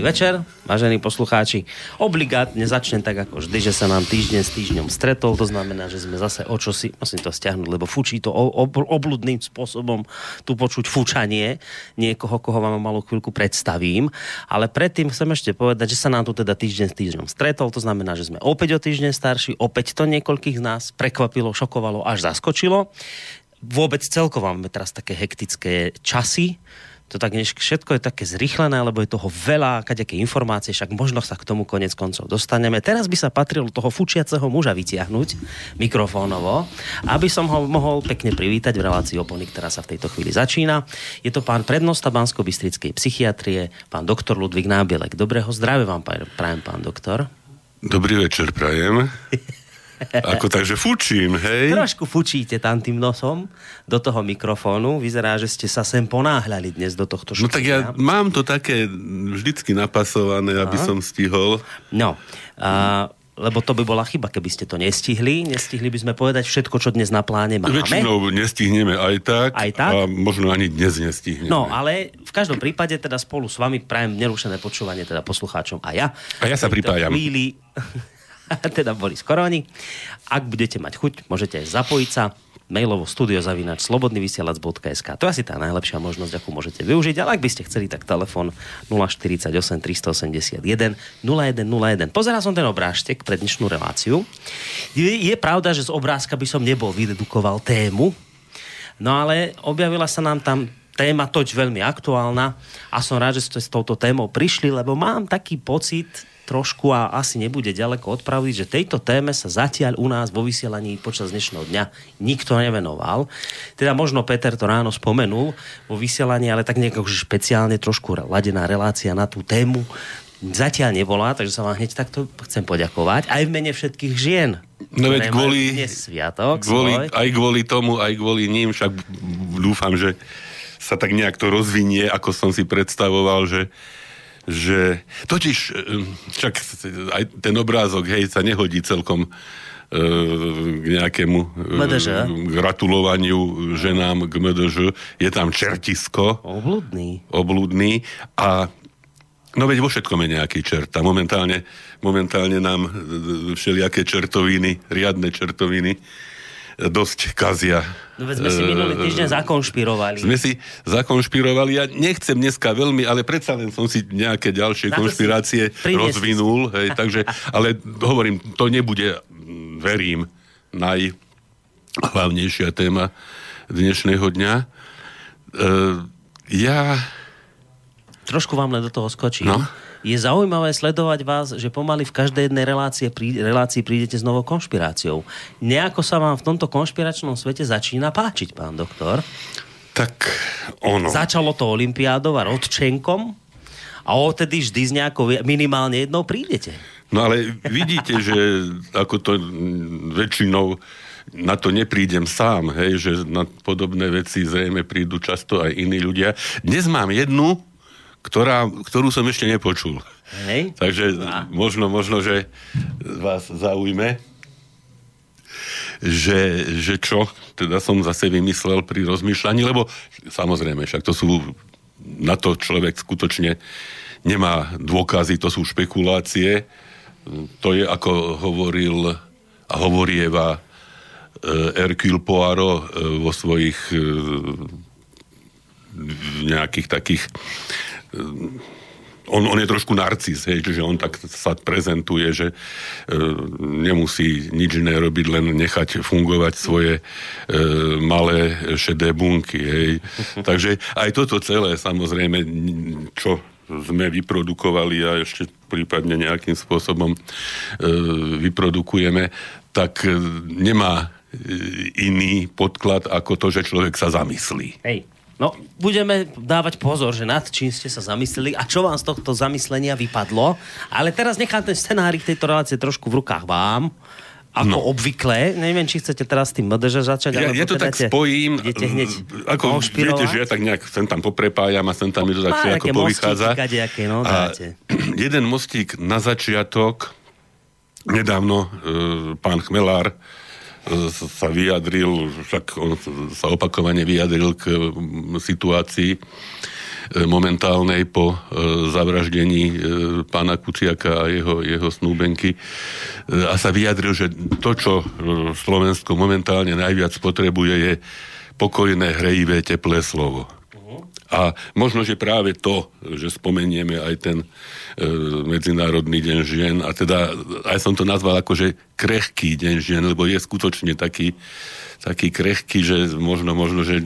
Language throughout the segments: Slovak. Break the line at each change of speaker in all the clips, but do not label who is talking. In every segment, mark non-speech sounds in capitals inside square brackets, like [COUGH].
Dobrý večer, vážení poslucháči. Obligátne začnem tak ako vždy, že sa nám týždeň s týždňom stretol, to znamená, že sme zase o čosi, musím to stiahnuť, lebo fučí to ob, obludným spôsobom, tu počuť fučanie niekoho, koho vám malú chvíľku predstavím, ale predtým chcem ešte povedať, že sa nám tu teda týždeň s týždňom stretol, to znamená, že sme opäť o týždeň starší, opäť to niekoľkých z nás prekvapilo, šokovalo, až zaskočilo. Vôbec celkovo máme teraz také hektické časy, to tak než všetko je také zrychlené, lebo je toho veľa, kadejaké informácie, však možno sa k tomu konec koncov dostaneme. Teraz by sa patrilo toho fučiaceho muža vytiahnuť mikrofónovo, aby som ho mohol pekne privítať v relácii opony, ktorá sa v tejto chvíli začína. Je to pán prednosta Bansko-Bystrickej psychiatrie, pán doktor Ludvík Nábielek. Dobrého zdravia vám prajem, pán doktor.
Dobrý večer, prajem. [LAUGHS] Ako takže fučím, hej?
Trošku fučíte tam tým nosom do toho mikrofónu. Vyzerá, že ste sa sem ponáhľali dnes do tohto
šučenia. No tak ja mám to také vždycky napasované, Aha. aby som stihol.
No, a lebo to by bola chyba, keby ste to nestihli. Nestihli by sme povedať všetko, čo dnes na pláne máme.
Väčšinou nestihneme aj tak,
aj tak.
a možno ani dnes nestihneme.
No, ale v každom prípade teda spolu s vami prajem nerušené počúvanie teda poslucháčom a ja.
A ja sa pripájam.
Chvíli [LAUGHS] teda Boris Koroni. Ak budete mať chuť, môžete aj zapojiť sa mailovo studiozavinač slobodnyvysielac.sk. To je asi tá najlepšia možnosť, akú môžete využiť, ale ak by ste chceli, tak telefon 048 381 0101. Pozeral som ten obrážtek pre dnešnú reláciu. Je, je pravda, že z obrázka by som nebol vydedukoval tému, no ale objavila sa nám tam téma toť veľmi aktuálna a som rád, že ste s touto témou prišli, lebo mám taký pocit, trošku a asi nebude ďaleko od pravdy, že tejto téme sa zatiaľ u nás vo vysielaní počas dnešného dňa nikto nevenoval. Teda možno Peter to ráno spomenul vo vysielaní, ale tak nejako špeciálne trošku ladená relácia na tú tému zatiaľ nevolá, takže sa vám hneď takto chcem poďakovať. Aj v mene všetkých žien.
No veď kvôli,
sviatok,
kvôli aj kvôli tomu, aj kvôli ním, však dúfam, že sa tak nejak to rozvinie, ako som si predstavoval, že že totiž však aj ten obrázok, hej, sa nehodí celkom k nejakému
MDŽ.
gratulovaniu ženám k MDŽ. Je tam čertisko.
Obludný.
Obludný. A no veď vo všetkom je nejaký čert. A momentálne, momentálne nám všelijaké čertoviny, riadne čertoviny dosť kazia.
No veď sme si minulý týždeň zakonšpirovali.
Sme si zakonšpirovali. Ja nechcem dneska veľmi, ale predsa len som si nejaké ďalšie konšpirácie rozvinul. Hej, takže, ale hovorím, to nebude, verím, najhlavnejšia téma dnešného dňa. E, ja...
Trošku vám len do toho skočím. No? Je zaujímavé sledovať vás, že pomaly v každej jednej relácie, prí, relácii prídete s novou konšpiráciou. Nejako sa vám v tomto konšpiračnom svete začína páčiť, pán doktor?
Tak ono.
Začalo to Olympiádou a Rodčenkom a odtedy vždy z nejakou minimálne jednou prídete.
No ale vidíte, že ako to väčšinou na to neprídem sám, hej, že na podobné veci zrejme prídu často aj iní ľudia. Dnes mám jednu, ktorá, ktorú som ešte nepočul.
Hej.
Takže a. možno, možno, že vás zaujme, že, že čo teda som zase vymyslel pri rozmýšľaní, lebo samozrejme, však to sú, na to človek skutočne nemá dôkazy, to sú špekulácie. To je, ako hovoril a hovorieva e, Hercule Poirot e, vo svojich e, nejakých takých on, on je trošku narcis, hej, čiže on tak sa prezentuje, že e, nemusí nič iné robiť, len nechať fungovať svoje e, malé šedé bunky. Hej. [LAUGHS] Takže aj toto celé, samozrejme, čo sme vyprodukovali a ešte prípadne nejakým spôsobom e, vyprodukujeme, tak e, nemá iný podklad ako to, že človek sa zamyslí.
Hej. No, budeme dávať pozor, že nad čím ste sa zamysleli a čo vám z tohto zamyslenia vypadlo. Ale teraz nechám ten scenárik tejto relácie trošku v rukách vám. Ako no. obvykle. Neviem, či chcete teraz s tým MDŽ začať.
Ja, ja to tak spojím.
Idete hneď
ako viete, že ja tak nejak sem tam poprepájam a sem tam mi to tak ako povychádza.
Kadejaké, no,
a [CLEARS THROAT] jeden mostík na začiatok, nedávno e, pán Chmelár sa vyjadril, však on sa opakovane vyjadril k situácii momentálnej po zavraždení pána Kuciaka a jeho, jeho snúbenky a sa vyjadril, že to, čo Slovensko momentálne najviac potrebuje, je pokojné, hrejivé, teplé slovo. A možno, že práve to, že spomenieme aj ten e, Medzinárodný deň žien, a teda aj som to nazval ako, že krehký deň žien, lebo je skutočne taký, taký krehký, že možno, možno, že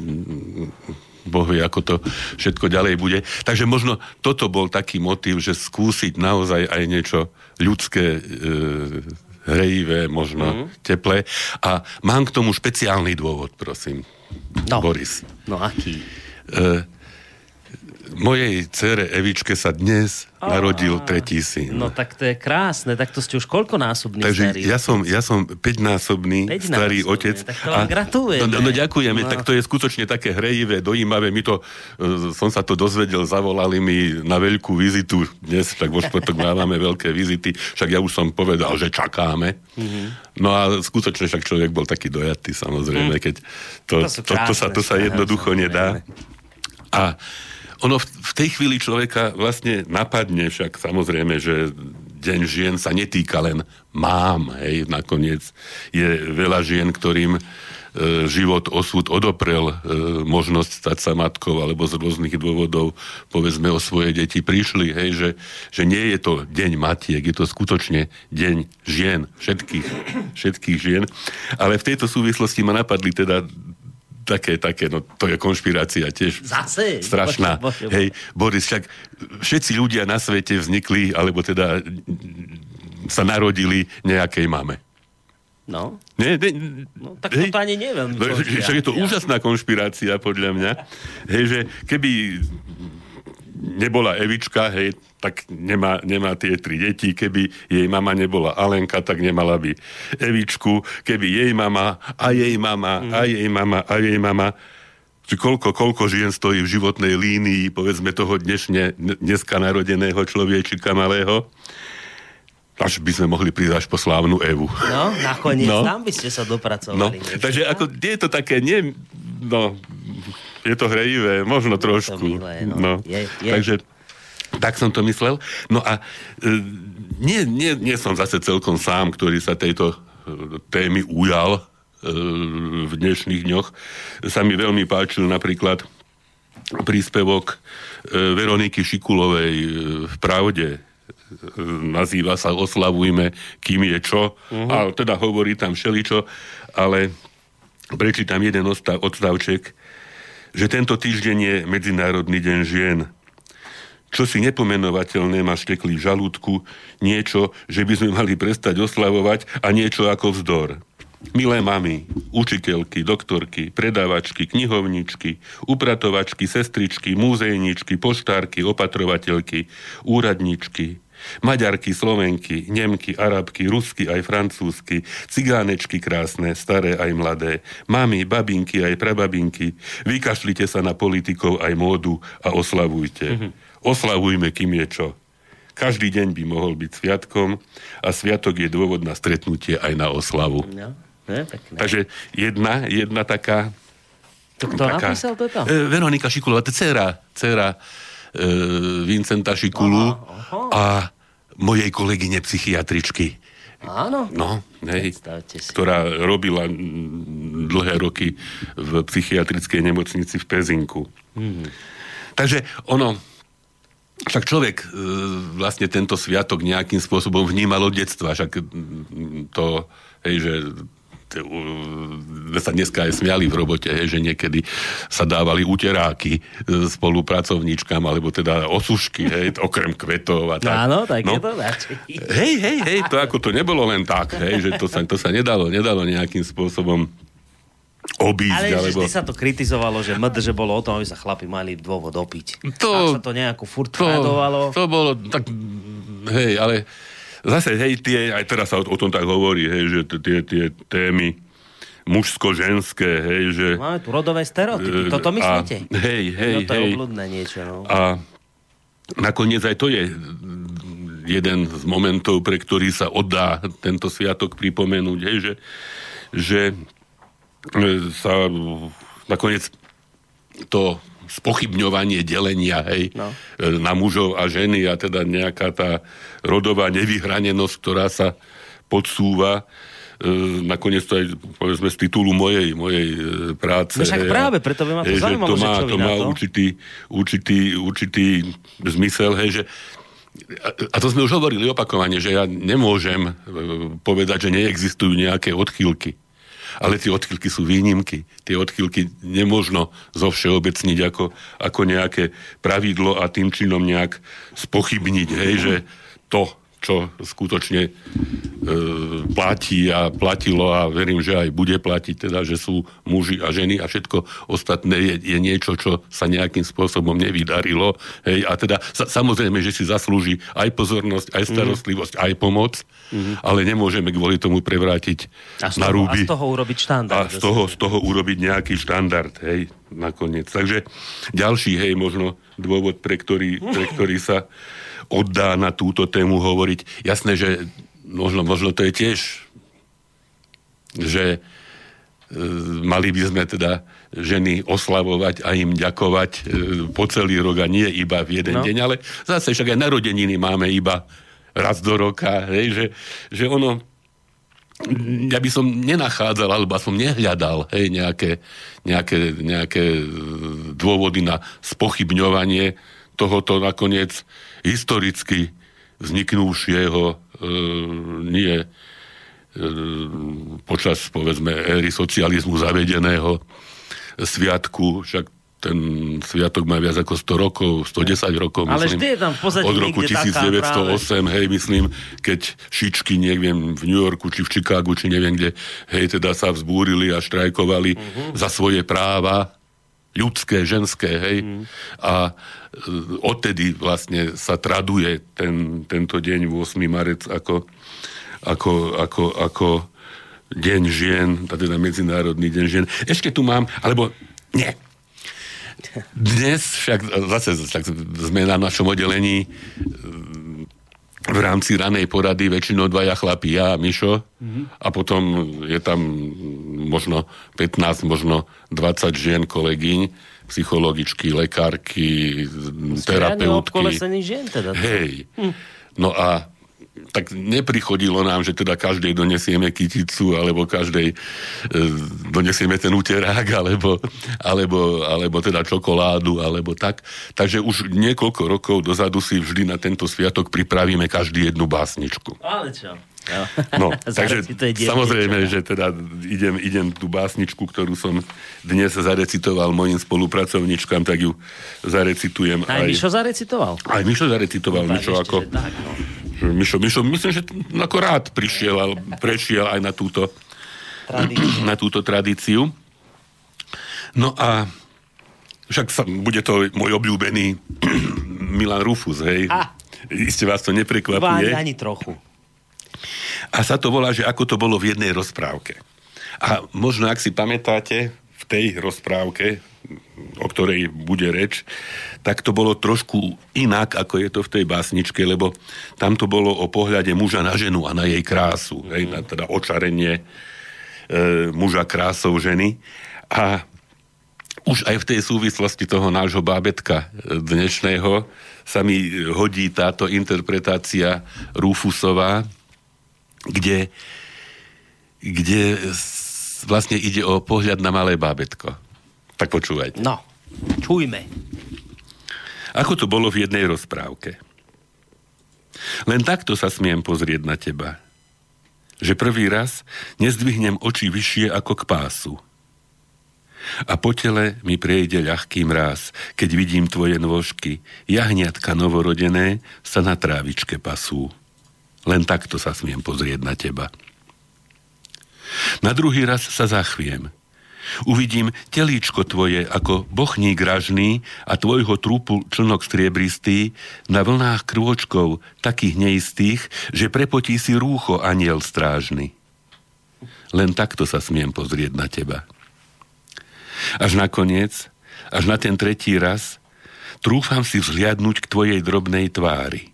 Boh vie, ako to všetko ďalej bude. Takže možno toto bol taký motiv, že skúsiť naozaj aj niečo ľudské, e, hrejivé, možno mm. teplé. A mám k tomu špeciálny dôvod, prosím. No. Boris.
No aký?
E, mojej cere Evičke sa dnes a, narodil tretí syn.
No tak to je krásne, tak to ste už koľko násobný
Takže starý? ja som, ja som 5-násobný starý otec.
Tak to vám gratulujem.
No, no, no ďakujeme, no. tak to je skutočne také hrejivé, dojímavé. My to, uh, som sa to dozvedel, zavolali mi na veľkú vizitu dnes, tak vo štvrtok máme veľké vizity, však ja už som povedal, že čakáme. Mm-hmm. No a skutočne však človek bol taký dojatý, samozrejme, mm. keď to, to, to, to, sa, to sa jednoducho nedá. A ono v, tej chvíli človeka vlastne napadne, však samozrejme, že deň žien sa netýka len mám, hej, nakoniec je veľa žien, ktorým e, život, osud odoprel e, možnosť stať sa matkou alebo z rôznych dôvodov povedzme o svoje deti prišli, hej, že, že nie je to deň matiek, je to skutočne deň žien, všetkých, všetkých žien. Ale v tejto súvislosti ma napadli teda také, také, no to je konšpirácia tiež
Zase?
strašná. Bože, bože. Hej, Boris, však všetci ľudia na svete vznikli, alebo teda sa narodili nejakej mame.
No.
Nie,
ne, no tak hej, to ani neviem.
Však je to ja. úžasná konšpirácia, podľa mňa. Hej, že keby nebola Evička, hej, tak nemá, nemá tie tri deti. Keby jej mama nebola Alenka, tak nemala by Evičku. Keby jej mama a jej mama mm. a jej mama a jej mama či koľko, koľko žien stojí v životnej línii, povedzme toho dnešne, dneska narodeného človečika malého, až by sme mohli prísť až po slávnu Evu.
No, nakoniec no. tam by ste sa dopracovali.
No, takže ako, je to také, nie, no, je to hrejivé, možno trošku. Je milé, no. no. Je, je. Takže tak som to myslel. No a e, nie, nie, nie som zase celkom sám, ktorý sa tejto e, témy ujal e, v dnešných dňoch. Sa mi veľmi páčil napríklad príspevok e, Veroniky Šikulovej e, v Pravde. Nazýva sa Oslavujme, kým je čo. Uh-huh. A teda hovorí tam všeličo, ale prečítam jeden odstavček, že tento týždeň je Medzinárodný deň žien čo si nepomenovateľné ma štekli v žalúdku, niečo, že by sme mali prestať oslavovať a niečo ako vzdor. Milé mamy, učiteľky, doktorky, predávačky, knihovničky, upratovačky, sestričky, múzejničky, poštárky, opatrovateľky, úradničky, Maďarky, Slovenky, Nemky, Arabky, Rusky aj francúzsky, cigánečky krásne, staré aj mladé, mami, babinky aj prababinky, vykašlite sa na politikov aj módu a oslavujte. Mm-hmm oslavujme, kým je čo. Každý deň by mohol byť sviatkom a sviatok je dôvod na stretnutie aj na oslavu. No,
pekné.
Takže jedna, jedna taká...
To kto taká, napísal toto?
E, Veronika Šikulová, to dcera, dcera e, Vincenta Šikulu aha, aha. a mojej kolegyne psychiatričky.
Áno.
No, hej, ktorá robila dlhé roky v psychiatrickej nemocnici v Pezinku. Hmm. Takže ono, však človek e, vlastne tento sviatok nejakým spôsobom vnímal od detstva, však to, hej, že sa dneska aj smiali v robote, že niekedy sa dávali uteráky e, spolupracovníčkam, alebo teda osušky, hej, okrem kvetov a tak.
Áno, tak
no.
je to
Hej, hej, hej, to ako to nebolo len tak, hej, že to sa, to sa nedalo, nedalo nejakým spôsobom obísť.
Ale
alebo...
vždy sa to kritizovalo, že MDŽ bolo o tom, aby sa chlapi mali dôvod opiť. To, sa to nejako furt to,
To bolo tak, hej, ale zase, hej, tie, aj teraz sa o, o tom tak hovorí, hej, že tie, tie témy mužsko-ženské, hej, že...
Máme tu rodové stereotypy, toto myslíte?
A, hej, hej,
no to
hej.
je niečo, no.
A nakoniec aj to je jeden z momentov, pre ktorý sa oddá tento sviatok pripomenúť, hej, že, že sa nakoniec to spochybňovanie delenia hej, no. E, na mužov a ženy a teda nejaká tá rodová nevyhranenosť, ktorá sa podsúva e, nakoniec to aj povedzme z titulu mojej, mojej e, práce.
No však práve, preto by ma to zaujímalo,
to má, že to má to? Určitý, určitý, určitý zmysel, hej, že a to sme už hovorili opakovane, že ja nemôžem povedať, že neexistujú nejaké odchýlky ale tie odchylky sú výnimky. Tie odchylky nemôžno zovšeobecniť ako, ako nejaké pravidlo a tým činom nejak spochybniť, hej, že to, čo skutočne e, platí a platilo a verím, že aj bude platiť, teda, že sú muži a ženy a všetko ostatné je, je niečo, čo sa nejakým spôsobom nevydarilo. Hej, a teda sa, samozrejme, že si zaslúži aj pozornosť, aj starostlivosť, mm. aj pomoc, mm. ale nemôžeme kvôli tomu prevrátiť a na rúby.
A z toho urobiť štandard.
A z toho, z toho urobiť nejaký štandard, hej, nakoniec. Takže ďalší, hej, možno dôvod, pre ktorý, pre ktorý sa oddá na túto tému hovoriť. Jasné, že možno, možno to je tiež, že e, mali by sme teda ženy oslavovať a im ďakovať e, po celý rok a nie iba v jeden no. deň, ale zase však aj narodeniny máme iba raz do roka, hej, že, že ono ja by som nenachádzal, alebo som nehľadal hej, nejaké, nejaké, nejaké dôvody na spochybňovanie tohoto nakoniec historicky vzniknúšieho e, nie e, počas, povedzme, éry socializmu zavedeného sviatku, však ten sviatok má viac ako 100 rokov, 110 rokov,
Ale myslím, vždy je tam v pozadí
od roku 1908, hej, myslím, keď šičky, neviem, v New Yorku, či v Chicagu, či neviem kde, hej, teda sa vzbúrili a štrajkovali uh-huh. za svoje práva, ľudské, ženské, hej. Mm. A e, odtedy vlastne sa traduje ten, tento deň 8. marec ako, ako, ako, ako deň žien, teda Medzinárodný deň žien. Ešte tu mám, alebo nie. Dnes však zase tak sme na našom oddelení v rámci ranej porady väčšinou dvaja chlapí, ja a Mišo, mm-hmm. a potom je tam možno 15, možno 20 žien, kolegyň, psychologičky, lekárky, terapeutky.
žien teda.
Hej. Hm. No a tak neprichodilo nám, že teda každej donesieme kyticu, alebo každej e, donesieme ten uterák, alebo, alebo, alebo teda čokoládu, alebo tak. Takže už niekoľko rokov dozadu si vždy na tento sviatok pripravíme každý jednu básničku.
Ale čo?
No, [LAUGHS] takže samozrejme, že teda idem, idem tú básničku, ktorú som dnes zarecitoval mojim spolupracovníčkam, tak ju zarecitujem.
Aj, aj Mišo zarecitoval?
Aj Mišo zarecitoval, no, Mišo ako... Tak, no. Mišo, Mišo, myslím, že ako rád prišiel, ale prešiel aj na túto tradíciu. [CLEARS THROAT] na túto tradíciu. No a však sa, bude to môj obľúbený [CLEARS THROAT] Milan Rufus, hej. A. Iste vás to neprekvapuje.
Ani, ani trochu.
A sa to volá, že ako to bolo v jednej rozprávke. A možno, ak si pamätáte, v tej rozprávke, o ktorej bude reč, tak to bolo trošku inak, ako je to v tej básničke, lebo tam to bolo o pohľade muža na ženu a na jej krásu, mm. hej, na teda očarenie e, muža krásou ženy. A už aj v tej súvislosti toho nášho bábetka dnešného sa mi hodí táto interpretácia Rufusová, kde, kde vlastne ide o pohľad na malé bábetko. Tak počúvajte.
No, čujme.
Ako to bolo v jednej rozprávke. Len takto sa smiem pozrieť na teba. Že prvý raz nezdvihnem oči vyššie ako k pásu. A po tele mi prejde ľahký mráz, keď vidím tvoje nôžky, jahňatka novorodené sa na trávičke pasú. Len takto sa smiem pozrieť na teba. Na druhý raz sa zachviem. Uvidím telíčko tvoje ako bochník ražný a tvojho trúpu člnok striebristý na vlnách krôčkov takých neistých, že prepotí si rúcho aniel strážny. Len takto sa smiem pozrieť na teba. Až nakoniec, až na ten tretí raz, trúfam si vzhliadnúť k tvojej drobnej tvári.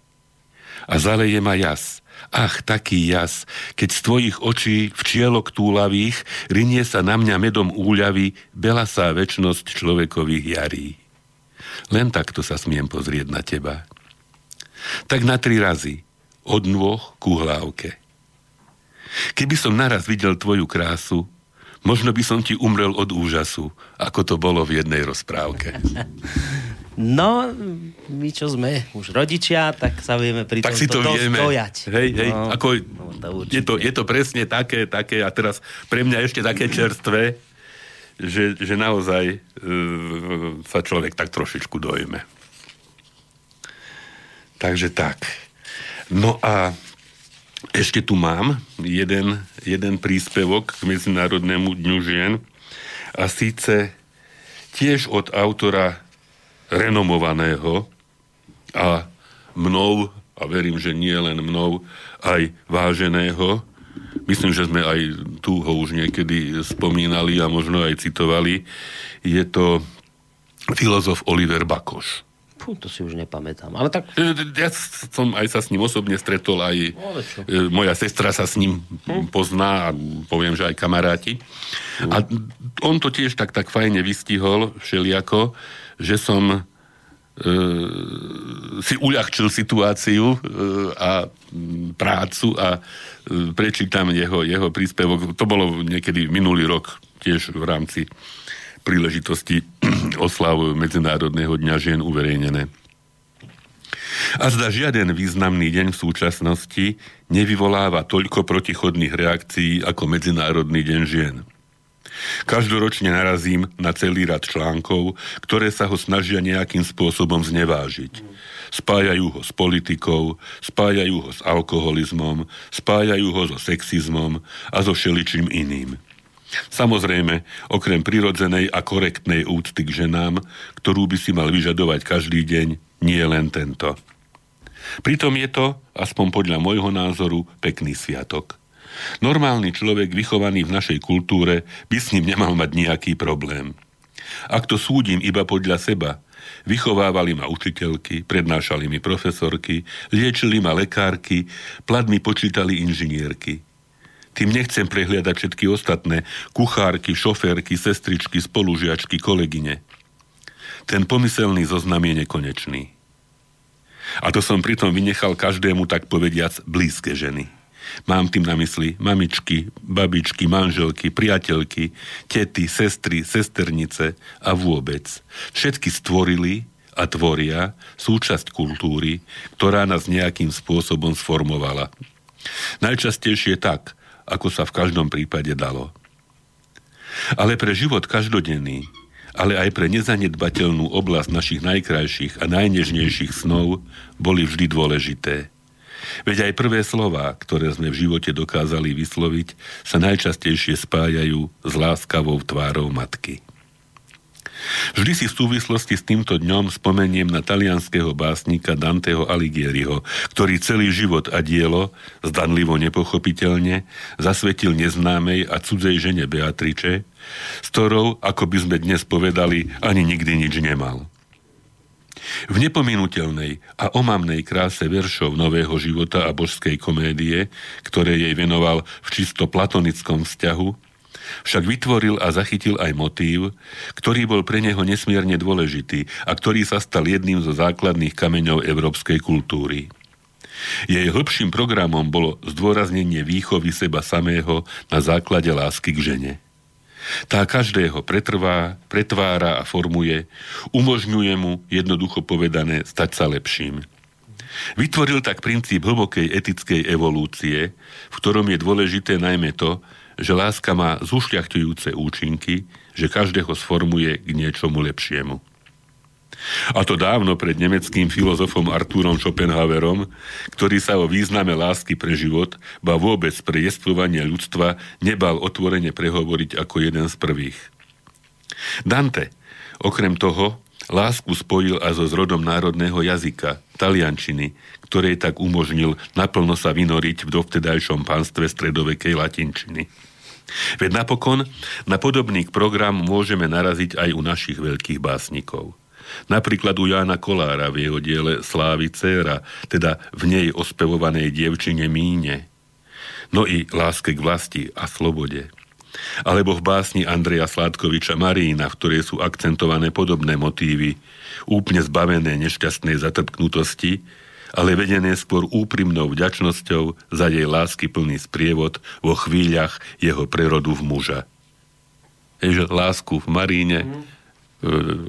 A zaleje ma jas, Ach, taký jas, keď z tvojich očí včielok túlavých rinie sa na mňa medom úľavy belasá väčnosť človekových jarí. Len takto sa smiem pozrieť na teba. Tak na tri razy, od nôh ku hlávke. Keby som naraz videl tvoju krásu, možno by som ti umrel od úžasu, ako to bolo v jednej rozprávke. [LAUGHS]
No, my čo sme už rodičia, tak sa vieme pri
tak si to vieme.
dojať.
Hej, hej, no, ako, no, to je, to, je to presne také, také a teraz pre mňa ešte také čerstvé, že, že naozaj uh, sa človek tak trošičku dojme. Takže tak. No a ešte tu mám jeden, jeden príspevok k Medzinárodnému dňu žien a síce tiež od autora renomovaného a mnou, a verím, že nie len mnou, aj váženého, myslím, že sme aj tu ho už niekedy spomínali a možno aj citovali, je to filozof Oliver Bakoš.
Pú, to si už nepamätám. Ale tak...
Ja som aj sa s ním osobne stretol, aj e, moja sestra sa s ním hm? pozná a poviem, že aj kamaráti. Hm. A on to tiež tak, tak fajne vystihol všeliako, že som e, si uľahčil situáciu e, a prácu a e, prečítam jeho, jeho príspevok. To bolo niekedy minulý rok, tiež v rámci príležitosti [CLEARS THROAT] oslavu Medzinárodného dňa žien uverejnené. A zda žiaden významný deň v súčasnosti nevyvoláva toľko protichodných reakcií ako Medzinárodný deň žien – Každoročne narazím na celý rad článkov, ktoré sa ho snažia nejakým spôsobom znevážiť. Spájajú ho s politikou, spájajú ho s alkoholizmom, spájajú ho so sexizmom a so všeličím iným. Samozrejme, okrem prirodzenej a korektnej úcty k ženám, ktorú by si mal vyžadovať každý deň, nie len tento. Pritom je to, aspoň podľa môjho názoru, pekný sviatok. Normálny človek vychovaný v našej kultúre by s ním nemal mať nejaký problém. Ak to súdim iba podľa seba, vychovávali ma učiteľky, prednášali mi profesorky, liečili ma lekárky, plat počítali inžinierky. Tým nechcem prehliadať všetky ostatné, kuchárky, šoférky, sestričky, spolužiačky, kolegyne. Ten pomyselný zoznam je nekonečný. A to som pritom vynechal každému tak povediac blízke ženy. Mám tým na mysli mamičky, babičky, manželky, priateľky, tety, sestry, sesternice a vôbec. Všetky stvorili a tvoria súčasť kultúry, ktorá nás nejakým spôsobom sformovala. Najčastejšie tak, ako sa v každom prípade dalo. Ale pre život každodenný, ale aj pre nezanedbateľnú oblasť našich najkrajších a najnežnejších snov boli vždy dôležité – Veď aj prvé slova, ktoré sme v živote dokázali vysloviť, sa najčastejšie spájajú s láskavou tvárou matky. Vždy si v súvislosti s týmto dňom spomeniem na talianského básnika Danteho Alighieriho, ktorý celý život a dielo, zdanlivo nepochopiteľne, zasvetil neznámej a cudzej žene Beatriče, s ktorou, ako by sme dnes povedali, ani nikdy nič nemal. V nepominutelnej a omamnej kráse veršov Nového života a božskej komédie, ktoré jej venoval v čisto platonickom vzťahu, však vytvoril a zachytil aj motív, ktorý bol pre neho nesmierne dôležitý a ktorý sa stal jedným zo základných kameňov európskej kultúry. Jej hĺbším programom bolo zdôraznenie výchovy seba samého na základe lásky k žene. Tá každého pretrvá, pretvára a formuje, umožňuje mu, jednoducho povedané, stať sa lepším. Vytvoril tak princíp hlbokej etickej evolúcie, v ktorom je dôležité najmä to, že láska má zušľachtujúce účinky, že každého sformuje k niečomu lepšiemu. A to dávno pred nemeckým filozofom Artúrom Schopenhauerom, ktorý sa o význame lásky pre život, ba vôbec pre jestvovanie ľudstva, nebal otvorene prehovoriť ako jeden z prvých. Dante, okrem toho, lásku spojil aj so zrodom národného jazyka, taliančiny, ktorej tak umožnil naplno sa vynoriť v dovtedajšom pánstve stredovekej latinčiny. Veď napokon na podobný program môžeme naraziť aj u našich veľkých básnikov. Napríklad u Jána Kolára v jeho diele Slávy Céra, teda v nej ospevovanej dievčine Míne. No i láske k vlasti a slobode. Alebo v básni Andreja Sládkoviča Marína, v ktorej sú akcentované podobné motívy, úplne zbavené nešťastnej zatrpknutosti, ale vedené skôr úprimnou vďačnosťou za jej lásky plný sprievod vo chvíľach jeho prerodu v muža. Ježe lásku v Maríne, mm.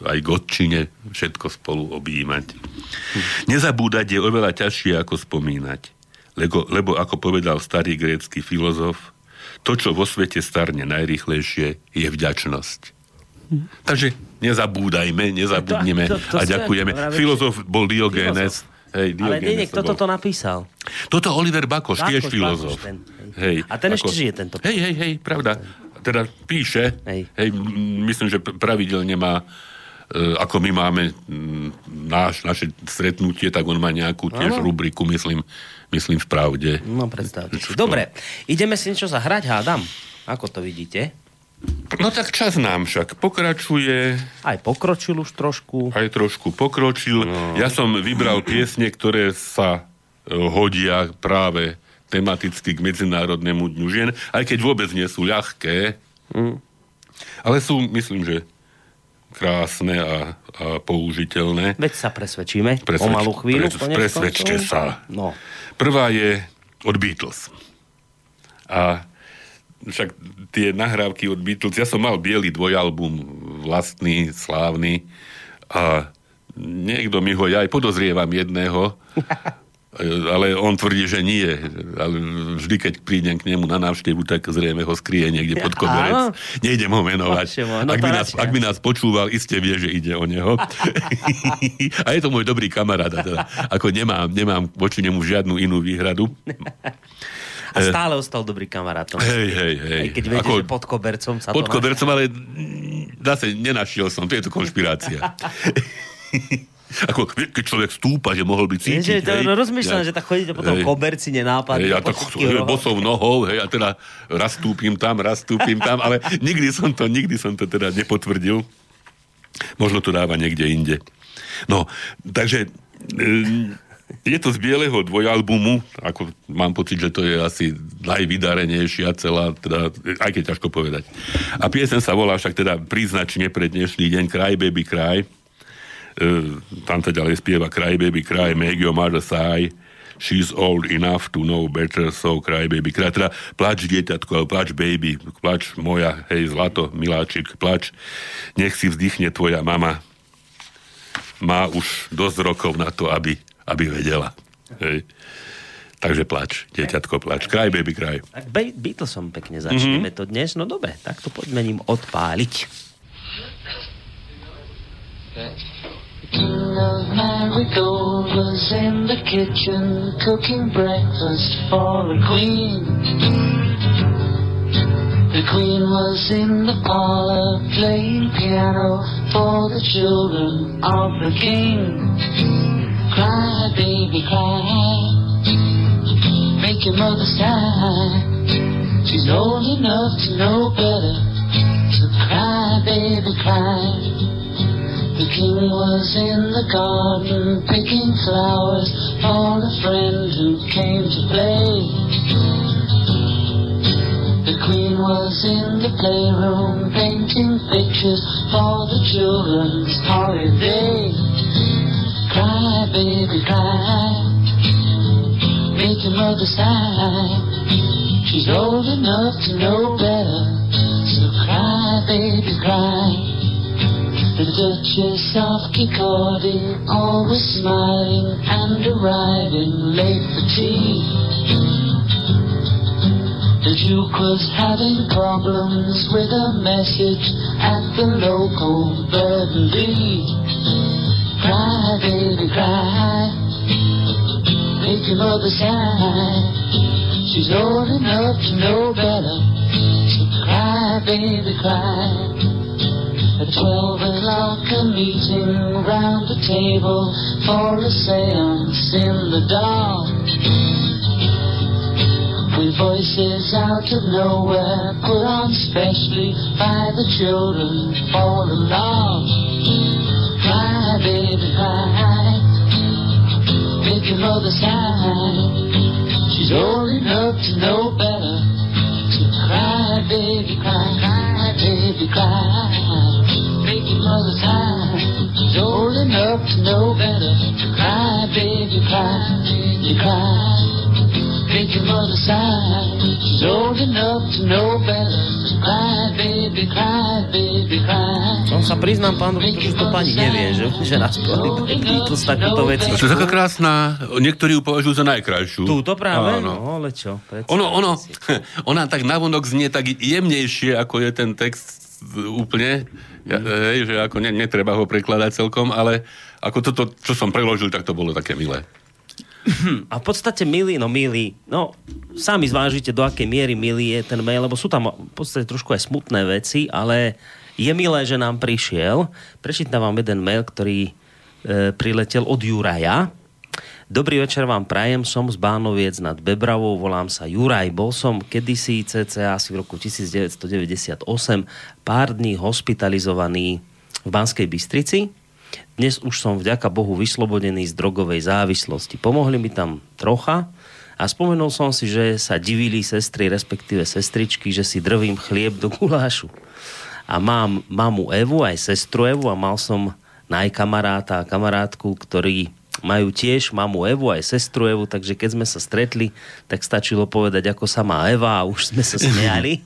Aj Gotčine, všetko spolu objímať. Nezabúdať je oveľa ťažšie ako spomínať. Lebo, lebo ako povedal starý grécky filozof, to, čo vo svete starne najrychlejšie, je vďačnosť. Hm. Takže nezabúdajme, nezabudnime to, to, to, a ďakujeme. Filozof bol Diogenes.
Hej, Ale nie, kto toto napísal?
Toto Oliver Bakoš, Bakoš tiež filozof.
Bakoš, ten, hej. hej. A ten ako, ešte žije tento.
Hej, hej, hej, pravda. Teda píše, hej. hej myslím, že pravidelne má e, ako my máme náš, naše stretnutie, tak on má nejakú tiež ano. rubriku, myslím, myslím v pravde.
No predstavte si. Dobre, ideme si niečo zahrať, hádam. Ako to vidíte?
No tak čas nám však pokračuje.
Aj pokročil už trošku.
Aj trošku pokročil. No. Ja som vybral piesne, ktoré sa e, hodia práve tematicky k Medzinárodnému dňu žien, aj keď vôbec nie sú ľahké, mm. ale sú, myslím, že krásne a, a použiteľné.
Veď sa presvedčíme Presvedč, o malú chvíľu.
Pres, presvedčte sa. No. Prvá je od Beatles. A však tie nahrávky od Beatles, ja som mal biely dvojalbum vlastný, slávny a niekto mi ho, ja aj podozrievam jedného, [LAUGHS] ale on tvrdí, že nie. Ale vždy, keď prídem k nemu na návštevu, tak zrejme ho skrie niekde pod koberec. Nejdem ho menovať. No ak, by nás, ak by nás počúval, iste vie, že ide o neho. [LAUGHS] a je to môj dobrý kamarát. Teda. Ako nemám, nemám voči nemu žiadnu inú výhradu.
A stále ostal dobrý kamarátom.
Hej, hej, hej.
Aj keď viete, Ako, že pod kobercom sa
Pod to kobercom, ale zase nenašiel som. To je to konšpirácia. [LAUGHS] Ako keď človek stúpa, že mohol by cítiť.
Je, to, hej, no, rozmýšľam, ja, že tak chodíte po tom hej, koberci nenápadne.
Ja tak bosou nohou, hej, a teda raz stúpim tam, raz stúpim tam, ale nikdy som to, nikdy som to teda nepotvrdil. Možno to dáva niekde inde. No, takže je to z bieleho dvojalbumu, ako mám pocit, že to je asi najvydarenejšia celá, teda, aj keď ťažko povedať. A piesen sa volá však teda príznačne pre dnešný deň Cry Baby Cry. Tam sa ďalej spieva Cry Baby Cry, make your mother sigh, she's old enough to know better, so cry baby cry. Teda plač dieťatko, ale plač baby, plač moja, hej, zlato, miláčik, plač, nech si vzdychne tvoja mama. Má už dosť rokov na to, aby aby vedela. Hej. Takže plač, dieťatko plač. Kraj, baby, kraj.
Tak Beatlesom pekne začneme mm-hmm. to dnes. No dobre, tak to poďme ním odpáliť. King of Marigold was in the kitchen cooking breakfast for the queen. The queen was in the parlor playing piano for the children of the king. Cry, baby, cry. Make your mother sigh. She's old enough to know better. So cry, baby, cry. The king was in the garden picking flowers for a friend who came to play. The queen was in the playroom painting pictures for the children's holiday. Cry, baby, cry. Make your mother sigh. She's old enough to know better. So cry, baby, cry. The Duchess of Kikordi, always smiling and arriving late for tea. The Duke was having problems with a message at the local bee. Cry, baby, cry. Make your mother sigh. She's old enough to know better. So cry, baby, cry. At twelve o'clock, a meeting round the table for a seance in the dark. With voices out of nowhere, put on specially by the children for a laugh. Cry, baby, cry. Make your mother sigh. She's old enough to know better. So Cry, baby, cry, cry, baby, cry. Mother sigh. She's old enough to know better. Cry, baby, cry, baby, cry. Make your mother sigh. She's old enough to know better. Cry, baby, cry, baby, cry.
On sa priznám, pán doktor, že to pani nevie, že, že nás pohli Beatles takúto veci.
To je taká krásna, niektorí ju považujú za najkrajšiu.
Túto práve?
Áno.
No, ale čo? predsa-
Ono, ono, [LAUGHS] ona tak navonok znie tak jemnejšie, ako je ten text úplne, ja, hej, že ako ne, netreba ho prekladať celkom, ale ako toto, čo som preložil, tak to bolo také milé.
A v podstate milý, no milý, no sami zvážite, do akej miery milý je ten mail, lebo sú tam v podstate trošku aj smutné veci, ale je milé, že nám prišiel. Prečítam vám jeden mail, ktorý e, priletel od Juraja. Dobrý večer vám prajem, som z Bánoviec nad Bebravou, volám sa Juraj. Bol som kedysi cca asi v roku 1998 pár dní hospitalizovaný v Banskej Bystrici. Dnes už som vďaka Bohu vyslobodený z drogovej závislosti. Pomohli mi tam trocha a spomenul som si, že sa divili sestry, respektíve sestričky, že si drvím chlieb do gulášu. A mám mamu Evu, aj sestru Evu a mal som najkamaráta a kamarátku, ktorí majú tiež mamu Evu, aj sestru Evu, takže keď sme sa stretli, tak stačilo povedať, ako sa má Eva a už sme sa smiali.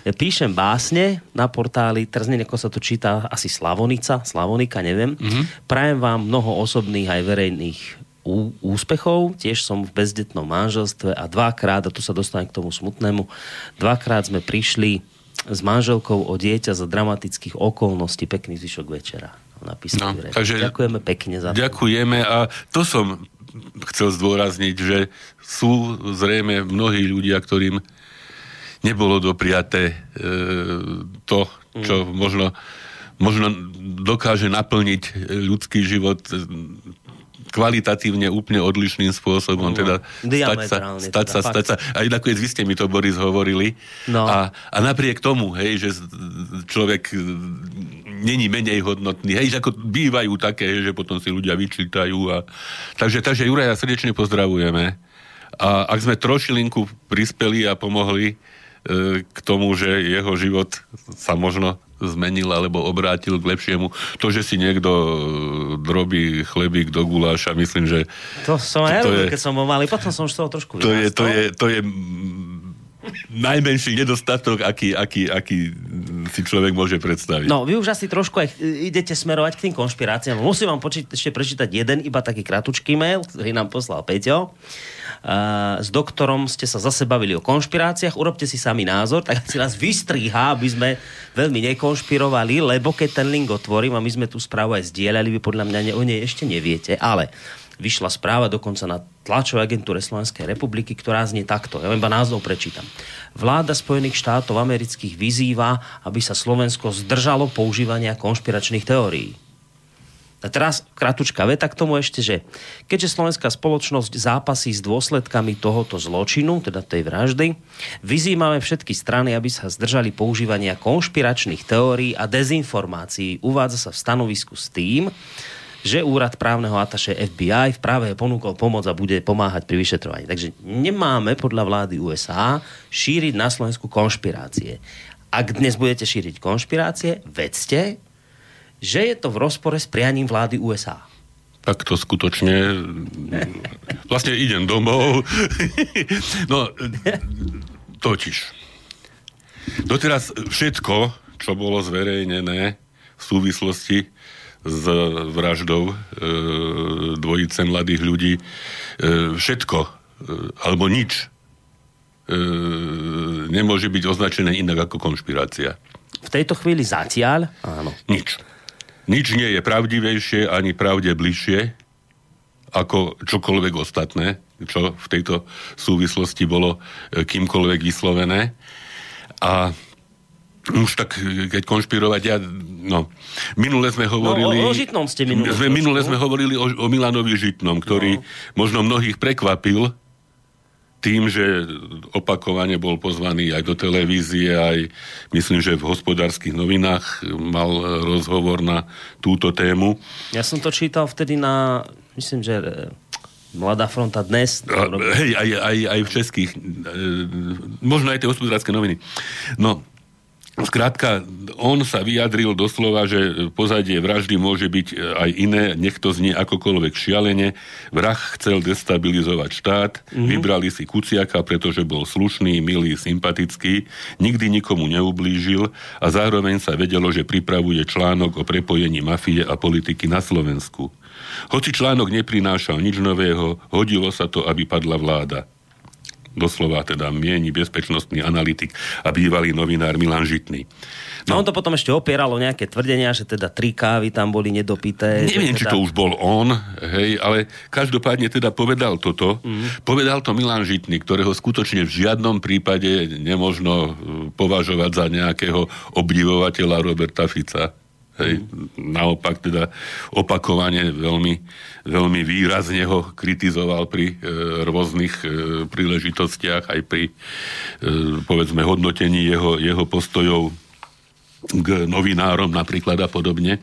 Píšem básne na portáli, teraz neviem, ako sa to číta, asi Slavonica, Slavonika, neviem. Mm-hmm. Prajem vám mnoho osobných aj verejných ú- úspechov. Tiež som v bezdetnom manželstve a dvakrát, a tu sa dostanem k tomu smutnému, dvakrát sme prišli s manželkou o dieťa za dramatických okolností. Pekný zvyšok večera. Napísal
No, takže-
Ďakujeme pekne za to.
Ďakujeme a to som chcel zdôrazniť, že sú zrejme mnohí ľudia, ktorým nebolo dopriaté e, to, čo
Mm.
možno, možno dokáže naplniť ľudský život kvalitatívne úplne odlišným spôsobom. Teda stať sa,
No,
stať
teda,
sa,
fakt.
stať sa. A nakoniec vy ste mi to, Boris, hovorili.
No.
A, a napriek tomu, hej, že človek e, není menej hodnotný. Hej, že ako bývajú také, že potom si ľudia vyčítajú. A... Takže, takže Juraja srdečne pozdravujeme. A ak sme trošilinku prispeli a pomohli k tomu, že jeho život sa možno zmenil alebo obrátil k lepšiemu. To, že si niekto e, drobí chlebík do guláša, myslím, že
To som aj
To je-
keď som bol malý, potom som už toho trošku
to je, to je, to je najmenší nedostatok, aký, aký, aký si človek môže predstaviť.
No, vy už asi trošku aj idete smerovať k tým konšpiráciám. Musím vám poči- ešte prečítať jeden, iba taký kratučký mail, ktorý nám poslal Peťo. Uh, s doktorom ste sa zase bavili o konšpiráciách, urobte si sami názor, tak si nás vystríha, aby sme veľmi nekonšpirovali, lebo keď ten link otvorím a my sme tú správu aj zdieľali, vy podľa mňa ne, o nej ešte neviete, ale vyšla správa dokonca na tlačovej agentúre Slovenskej republiky, ktorá znie takto. Ja iba názov prečítam. Vláda Spojených štátov amerických vyzýva, aby sa Slovensko zdržalo používania konšpiračných teórií. A teraz kratučká veta k tomu ešte, že keďže slovenská spoločnosť zápasí s dôsledkami tohoto zločinu, teda tej vraždy, vyzývame všetky strany, aby sa zdržali používania konšpiračných teórií a dezinformácií. Uvádza sa v stanovisku s tým, že úrad právneho ataše FBI v práve ponúkol pomoc a bude pomáhať pri vyšetrovaní. Takže nemáme podľa vlády USA šíriť na Slovensku konšpirácie. Ak dnes budete šíriť konšpirácie, vedzte, že je to v rozpore s prianím vlády USA.
Tak to skutočne... Vlastne idem domov. No, totiž. Doteraz všetko, čo bolo zverejnené v súvislosti s vraždou e, dvojice mladých ľudí, e, všetko, e, alebo nič, e, nemôže byť označené inak ako konšpirácia.
V tejto chvíli zatiaľ, áno.
Nič. Nič nie je pravdivejšie ani pravde bližšie ako čokoľvek ostatné, čo v tejto súvislosti bolo e, kýmkoľvek vyslovené. A už tak, e, keď konšpirovať, ja, no, minule sme hovorili...
o- o Žitnom ste minule
Sme, minule sme hovorili o, o Milanovi Žitnom, ktorý no. možno mnohých prekvapil tým, že opakovane bol pozvaný aj do televízie, aj myslím, že v hospodárskych novinách mal rozhovor na túto tému.
Ja som to čítal vtedy na, myslím, že e, Mladá fronta dnes.
A, hej, aj, aj, aj v českých, e, možno aj tie hospodárske noviny. No, Skrátka, on sa vyjadril doslova, že pozadie vraždy môže byť e, aj iné, nech to znie akokoľvek šialene. Vrah chcel destabilizovať štát, mm-hmm. vybrali si Kuciaka, pretože bol slušný, milý, sympatický, nikdy nikomu neublížil a zároveň sa vedelo, že pripravuje článok o prepojení mafie a politiky na Slovensku. Hoci článok neprinášal nič nového, hodilo sa to, aby padla vláda doslova teda mieni bezpečnostný analytik a bývalý novinár Milan Žitný.
No. no on to potom ešte opieralo nejaké tvrdenia, že teda tri kávy tam boli nedopité.
Neviem,
teda...
či to už bol on, hej, ale každopádne teda povedal toto. Mm. Povedal to Milan Žitný, ktorého skutočne v žiadnom prípade nemožno uh, považovať za nejakého obdivovateľa Roberta Fica. Hej, naopak teda opakovane veľmi, veľmi výrazne ho kritizoval pri e, rôznych e, príležitostiach, aj pri e, povedzme hodnotení jeho, jeho postojov k novinárom napríklad a podobne. E,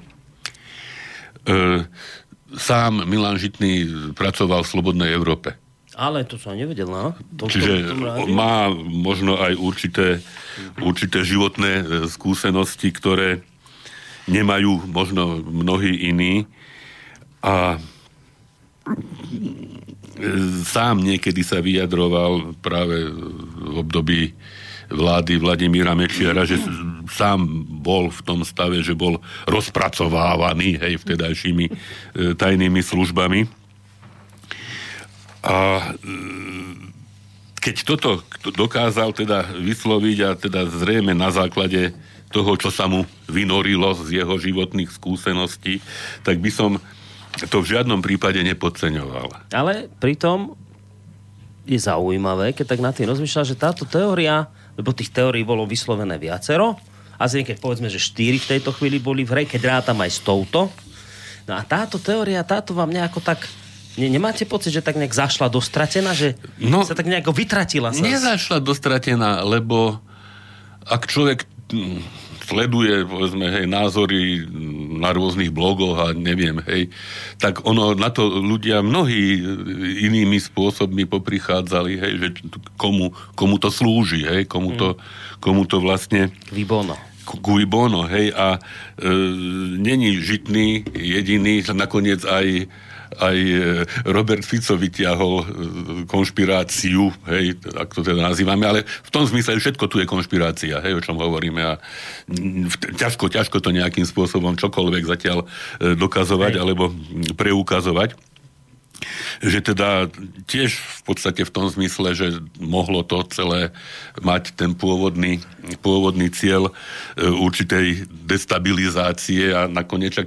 sám Milan Žitný pracoval v Slobodnej Európe.
Ale to som nevedel, no. To,
Čiže to, to má možno aj určité, určité životné e, skúsenosti, ktoré nemajú možno mnohí iní. A sám niekedy sa vyjadroval práve v období vlády Vladimíra Mečiara, že sám bol v tom stave, že bol rozpracovávaný hej, vtedajšími e, tajnými službami. A e, keď toto dokázal teda vysloviť a teda zrejme na základe toho, čo sa mu vynorilo z jeho životných skúseností, tak by som to v žiadnom prípade nepodceňoval.
Ale pritom je zaujímavé, keď tak na tým rozmýšľa, že táto teória, lebo tých teórií bolo vyslovené viacero, a z keď povedzme, že štyri v tejto chvíli boli v hre, keď rátam aj s touto. No a táto teória, táto vám nejako tak ne, nemáte pocit, že tak nejak zašla dostratená, že no, sa tak nejako vytratila sa?
Nezašla dostratená, lebo ak človek sleduje, povedzme, hej, názory na rôznych blogoch a neviem, hej, tak ono, na to ľudia mnohí inými spôsobmi poprichádzali, hej, že komu, komu to slúži, hej, komu to, komu to vlastne...
Vybono
cui bono, hej, a e, není žitný jediný, nakoniec aj aj e, Robert Fico vyťahol e, konšpiráciu, hej, ak to teda nazývame, ale v tom zmysle všetko tu je konšpirácia, hej, o čom hovoríme a ťažko, ťažko to nejakým spôsobom čokoľvek zatiaľ e, dokazovať hej. alebo preukazovať že teda tiež v podstate v tom zmysle, že mohlo to celé mať ten pôvodný, pôvodný cieľ určitej destabilizácie a nakoniec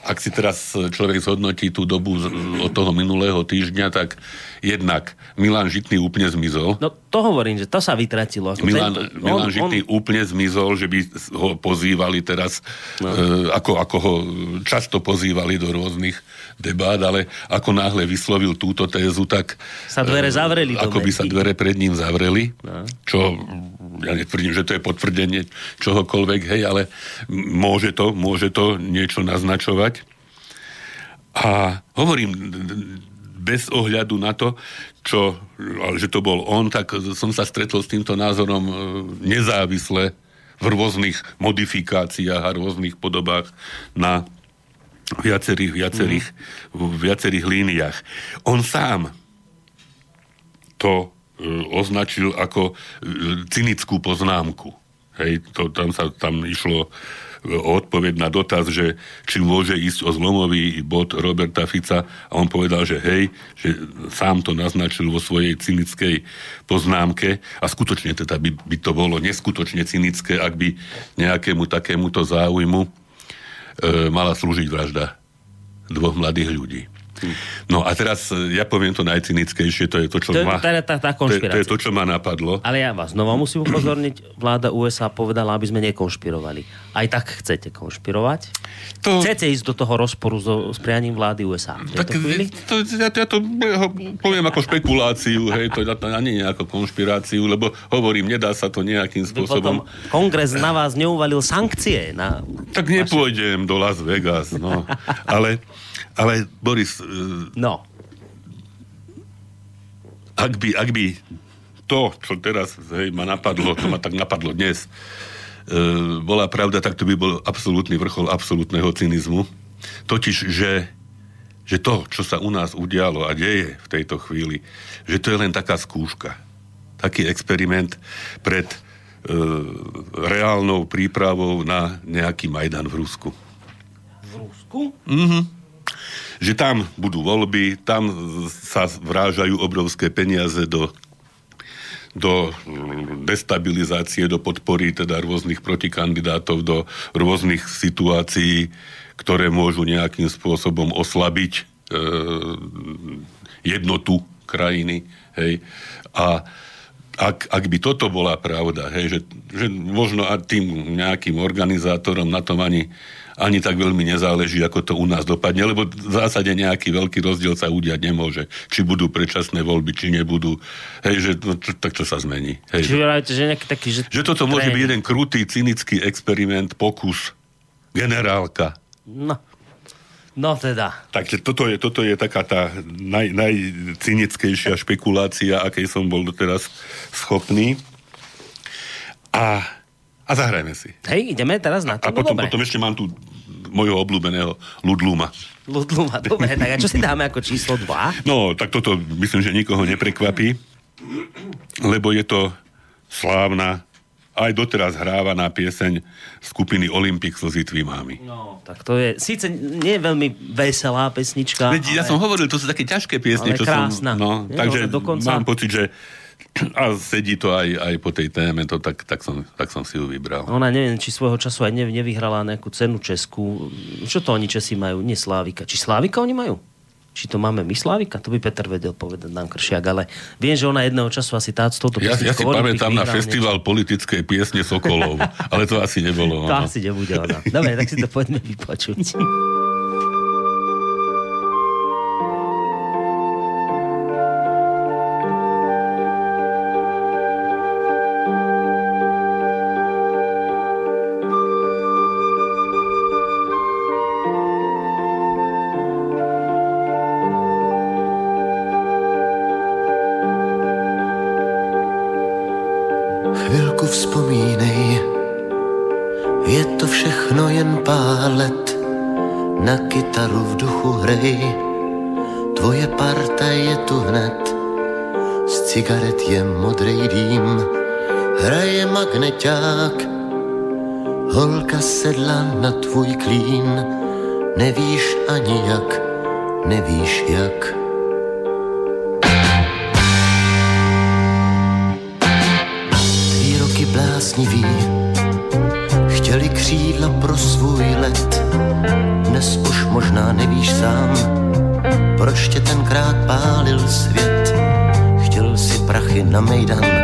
ak si teraz človek zhodnotí tú dobu od toho minulého týždňa, tak jednak Milan Žitný úplne zmizol.
No to hovorím, že to sa vytratilo.
Ako Milan, ten, Milan on, Žitný on... úplne zmizol, že by ho pozývali teraz, no. e, ako, ako ho často pozývali do rôznych debát, ale ako náhle vyslovil túto tézu, tak...
Sa dvere zavreli.
E, ako by sa dvere pred ním zavreli, no. čo ja netvrdím, že to je potvrdenie čohokoľvek, hej, ale môže to, môže to niečo naznačovať. A hovorím, bez ohľadu na to, čo, že to bol on, tak som sa stretol s týmto názorom e, nezávisle v rôznych modifikáciách a rôznych podobách na viacerých, viacerých, mm. viacerých líniách. On sám to E, označil ako e, cynickú poznámku. Hej, to, tam sa tam išlo odpoveď na dotaz, že či môže ísť o zlomový bod Roberta Fica a on povedal, že hej, že sám to naznačil vo svojej cynickej poznámke a skutočne teda by, by to bolo neskutočne cynické, ak by nejakému takémuto záujmu e, mala slúžiť vražda dvoch mladých ľudí. No a teraz e, ja poviem to najcynickejšie, to je to, čo
to,
ma...
Tá, tá, tá
to, je, to je to, čo ma napadlo.
Ale ja vás znova musím upozorniť, vláda USA povedala, aby sme nekonšpirovali. Aj tak chcete konšpirovať? To... Chcete ísť do toho rozporu so, s prianím vlády USA?
Tak, to, ja, ja to poviem ako špekuláciu, hej, to, to nie ako konšpiráciu, lebo hovorím, nedá sa to nejakým spôsobom...
Potom kongres na vás neuvalil sankcie. Na
tak nepôjdem do Las Vegas, no. Ale ale Boris...
No.
ak by, ak by to, čo teraz hej, ma napadlo, to ma tak napadlo dnes, e, bola pravda, tak to by bol absolútny vrchol absolútneho cynizmu. Totiž, že, že to, čo sa u nás udialo a deje v tejto chvíli, že to je len taká skúška. Taký experiment pred e, reálnou prípravou na nejaký Majdan v Rusku.
V Rusku?
Že tam budú voľby, tam sa vrážajú obrovské peniaze do do destabilizácie, do podpory teda rôznych protikandidátov, do rôznych situácií, ktoré môžu nejakým spôsobom oslabiť e, jednotu krajiny. Hej. A ak, ak by toto bola pravda, hej, že, že možno tým nejakým organizátorom na tom ani, ani tak veľmi nezáleží, ako to u nás dopadne, lebo v zásade nejaký veľký rozdiel sa udiať nemôže. Či budú predčasné voľby, či nebudú. Hej, že no, čo, tak čo sa zmení. Hej.
Čiže že nejaký taký, že...
Že toto môže byť jeden krutý, cynický experiment, pokus, generálka.
No. No teda.
Takže toto je, toto je taká tá naj, najcynickejšia špekulácia, akej som bol doteraz schopný. A, a zahrajme si.
Hej, ideme teraz na to.
A potom,
no, dobre.
potom ešte mám tu mojho obľúbeného Ludluma.
Ludluma, dobre, tak a čo si dáme ako číslo 2?
No, tak toto myslím, že nikoho neprekvapí, lebo je to slávna, aj doteraz hrávaná pieseň skupiny Olympic so zitvímami.
No, tak to je, síce nie je veľmi veselá pesnička,
Veď ja som hovoril, to sú také ťažké piesne,
Ale
čo
krásna.
som... No,
Nie,
takže
dokonca-
mám pocit, že a sedí to aj, aj po tej téme, to tak, tak, som, tak som si ju vybral.
Ona neviem, či svojho času aj ne- nevyhrala nejakú cenu Česku. Čo to oni Česi majú? Nie Slávika. Či Slávika oni majú? Či to máme my Slávika? To by Peter vedel povedať nám Kršiak, ale viem, že ona jedného času asi tá, s touto
Ja, ja si pamätám na festival politickej piesne Sokolov, ale to asi
niečo.
nebolo. [LAUGHS]
To
ono.
asi nebude ona. Dobre, tak si to poďme vypočuť. [LAUGHS]
meydan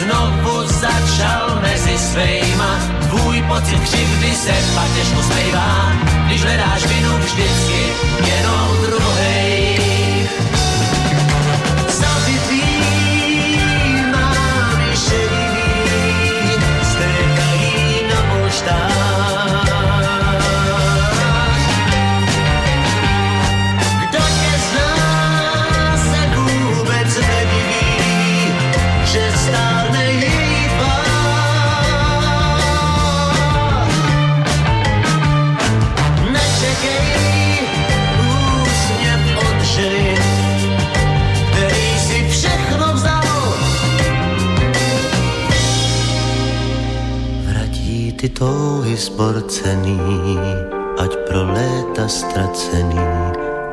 znovu
začal mezi svejma? Tvůj pocit křivdy se pak těžko smejvá, když hledáš vinu vždycky jenom druhej.
Touhy sporcený, ať pro léta ztracený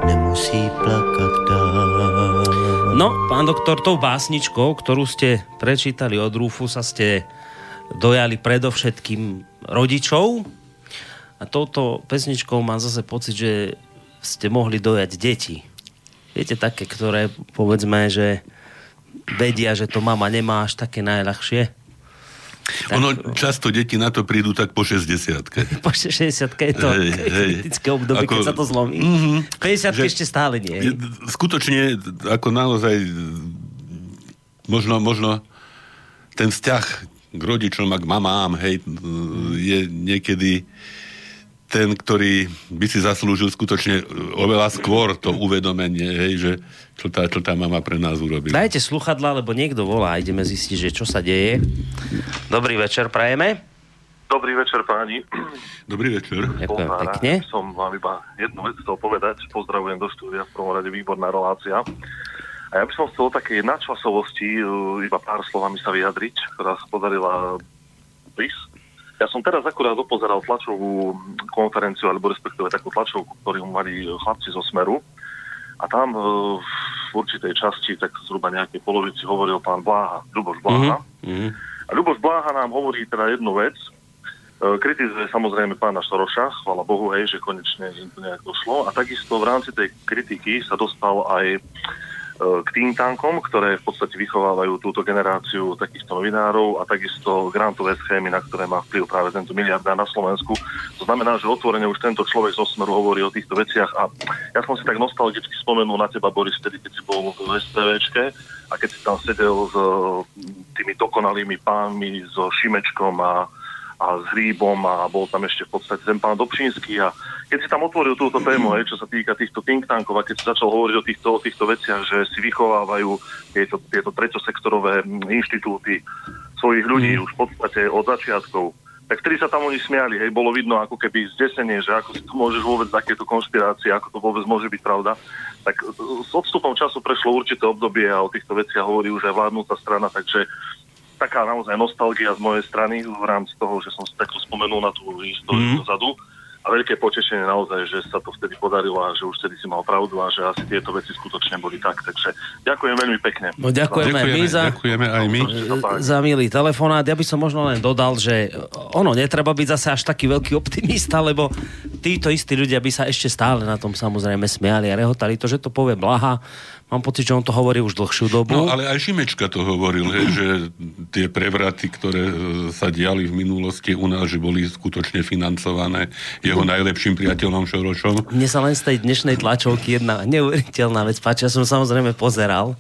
nemusí plakat dál.
No, pán doktor, tou básničkou, ktorú ste prečítali od Rúfusa, ste dojali predovšetkým rodičov. A touto pesničkou mám zase pocit, že ste mohli dojať deti. Viete, také, ktoré povedzme, že vedia, že to mama nemá až také najľahšie.
Ono, často deti na to prídu tak po 60 [LAUGHS]
Po 60 je to
Hej, hej.
kritické obdobie, keď
Ako-
sa to zlomí.
Mhm.
50
Že-
ešte stále nie.
Je- Skutočne, ako naozaj, možno, možno ten vzťah k rodičom a k mamám, hej, je niekedy ten, ktorý by si zaslúžil skutočne oveľa skôr to uvedomenie, hej, že čo tá, čo tá mama pre nás urobila.
Dajte sluchadla, lebo niekto volá a ideme zistiť, že čo sa deje. Dobrý večer, prajeme.
Dobrý večer páni.
Dobrý večer.
Ďakujem pekne.
Som vám iba jednu vec chcel povedať. Pozdravujem do štúdia, v prvom rade výborná relácia. A ja by som chcel o takej nadčasovosti uh, iba pár slovami sa vyjadriť, ktorá sa podarila PRIS. Ja som teraz akurát opozeral tlačovú konferenciu, alebo respektíve takú tlačovku, ktorú mali chlapci zo Smeru. A tam uh, v určitej časti, tak zhruba nejakej polovici, hovoril pán Bláha, Ľuboš Bláha.
Mhm.
A Ľuboš Bláha nám hovorí teda jednu vec. E, Kritizuje samozrejme pána Šoroša, chvala Bohu, hej, že konečne im to nejak došlo. A takisto v rámci tej kritiky sa dostal aj e, k tým tankom, ktoré v podstate vychovávajú túto generáciu takýchto novinárov a takisto grantové schémy, na ktoré má vplyv práve tento miliardár na Slovensku. To znamená, že otvorene už tento človek zo Smeru hovorí o týchto veciach a ja som si tak nostalgicky spomenul na teba, Boris, vtedy, keď si bol v STVčke a keď si tam sedel s e, tými dokonalými pánmi, so Šimečkom a, a s Hríbom a bol tam ešte v podstate ten pán Dobšinský a keď si tam otvoril túto tému, hej, čo sa týka týchto think tankov a keď si začal hovoriť o týchto, o týchto veciach, že si vychovávajú tieto, tieto treťosektorové inštitúty svojich ľudí už v podstate od začiatkov, tak vtedy sa tam oni smiali, hej, bolo vidno ako keby zdesenie, že ako si to môžeš vôbec takéto konšpirácie, ako to vôbec môže byť pravda. Tak s odstupom času prešlo určité obdobie a o týchto veciach hovorí už aj vládnúca strana, takže taká naozaj nostalgia z mojej strany v rámci toho, že som si takto spomenul na tú históriu mm. dozadu. A veľké potešenie naozaj, že sa to vtedy podarilo a že už vtedy si mal pravdu a že asi tieto veci skutočne boli tak. Takže ďakujem veľmi pekne.
No, ďakujeme, my
Ďakujeme,
za,
ďakujeme aj my.
za milý telefonát. Ja by som možno len dodal, že ono, netreba byť zase až taký veľký optimista, lebo títo istí ľudia by sa ešte stále na tom samozrejme smiali a rehotali. To, že to povie Blaha, mám pocit, že on to hovorí už dlhšiu dobu.
No, ale aj Šimečka to hovoril, hej, že tie prevraty, ktoré e, sa diali v minulosti u nás, že boli skutočne financované jeho najlepším priateľom Šorošom.
Mne sa len z tej dnešnej tlačovky jedna neuveriteľná vec páči. Ja som samozrejme pozeral.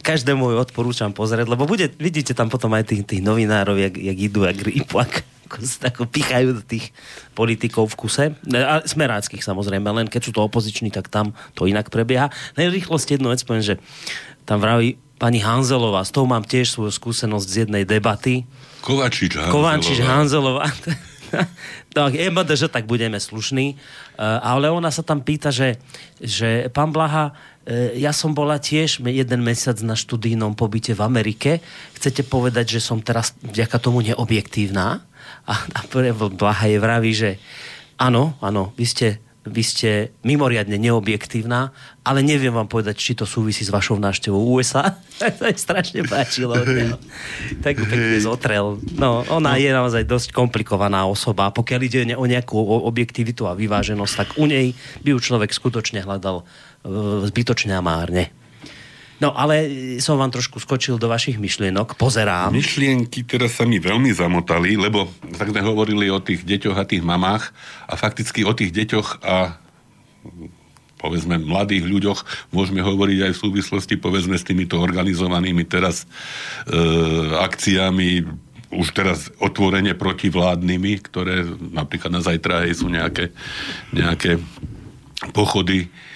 Každému ju odporúčam pozrieť, lebo bude, vidíte tam potom aj tých, tých novinárov, jak, jak idú, jak rýpu, ak, ako [LAUGHS] pichajú do tých politikov v kuse. A smeráckých samozrejme, len keď sú to opoziční, tak tam to inak prebieha. Rýchlosti jednu vec poviem, že tam vraví pani Hanzelová, s tou mám tiež svoju skúsenosť z jednej debaty,
Kovačič Hanzelová.
Kováčiš Hanzelová. [LAUGHS] tak, MD, že tak budeme slušní. Uh, ale ona sa tam pýta, že, že pán Blaha, uh, ja som bola tiež jeden mesiac na študijnom pobyte v Amerike. Chcete povedať, že som teraz vďaka tomu neobjektívna? A, a Blaha je vraví, že áno, áno, vy ste vy ste mimoriadne neobjektívna, ale neviem vám povedať, či to súvisí s vašou návštevou USA. [LAUGHS] to je strašne páčilo. tak pekne zotrel. No, ona je naozaj dosť komplikovaná osoba. Pokiaľ ide o nejakú objektivitu a vyváženosť, tak u nej by ju človek skutočne hľadal e, zbytočne a márne. No ale som vám trošku skočil do vašich myšlienok, pozerám.
Myšlienky teraz sa mi veľmi zamotali, lebo tak sme hovorili o tých deťoch a tých mamách a fakticky o tých deťoch a povedzme mladých ľuďoch môžeme hovoriť aj v súvislosti povedzme s týmito organizovanými teraz e, akciami už teraz otvorene protivládnymi, ktoré napríklad na zajtra sú nejaké, nejaké pochody e,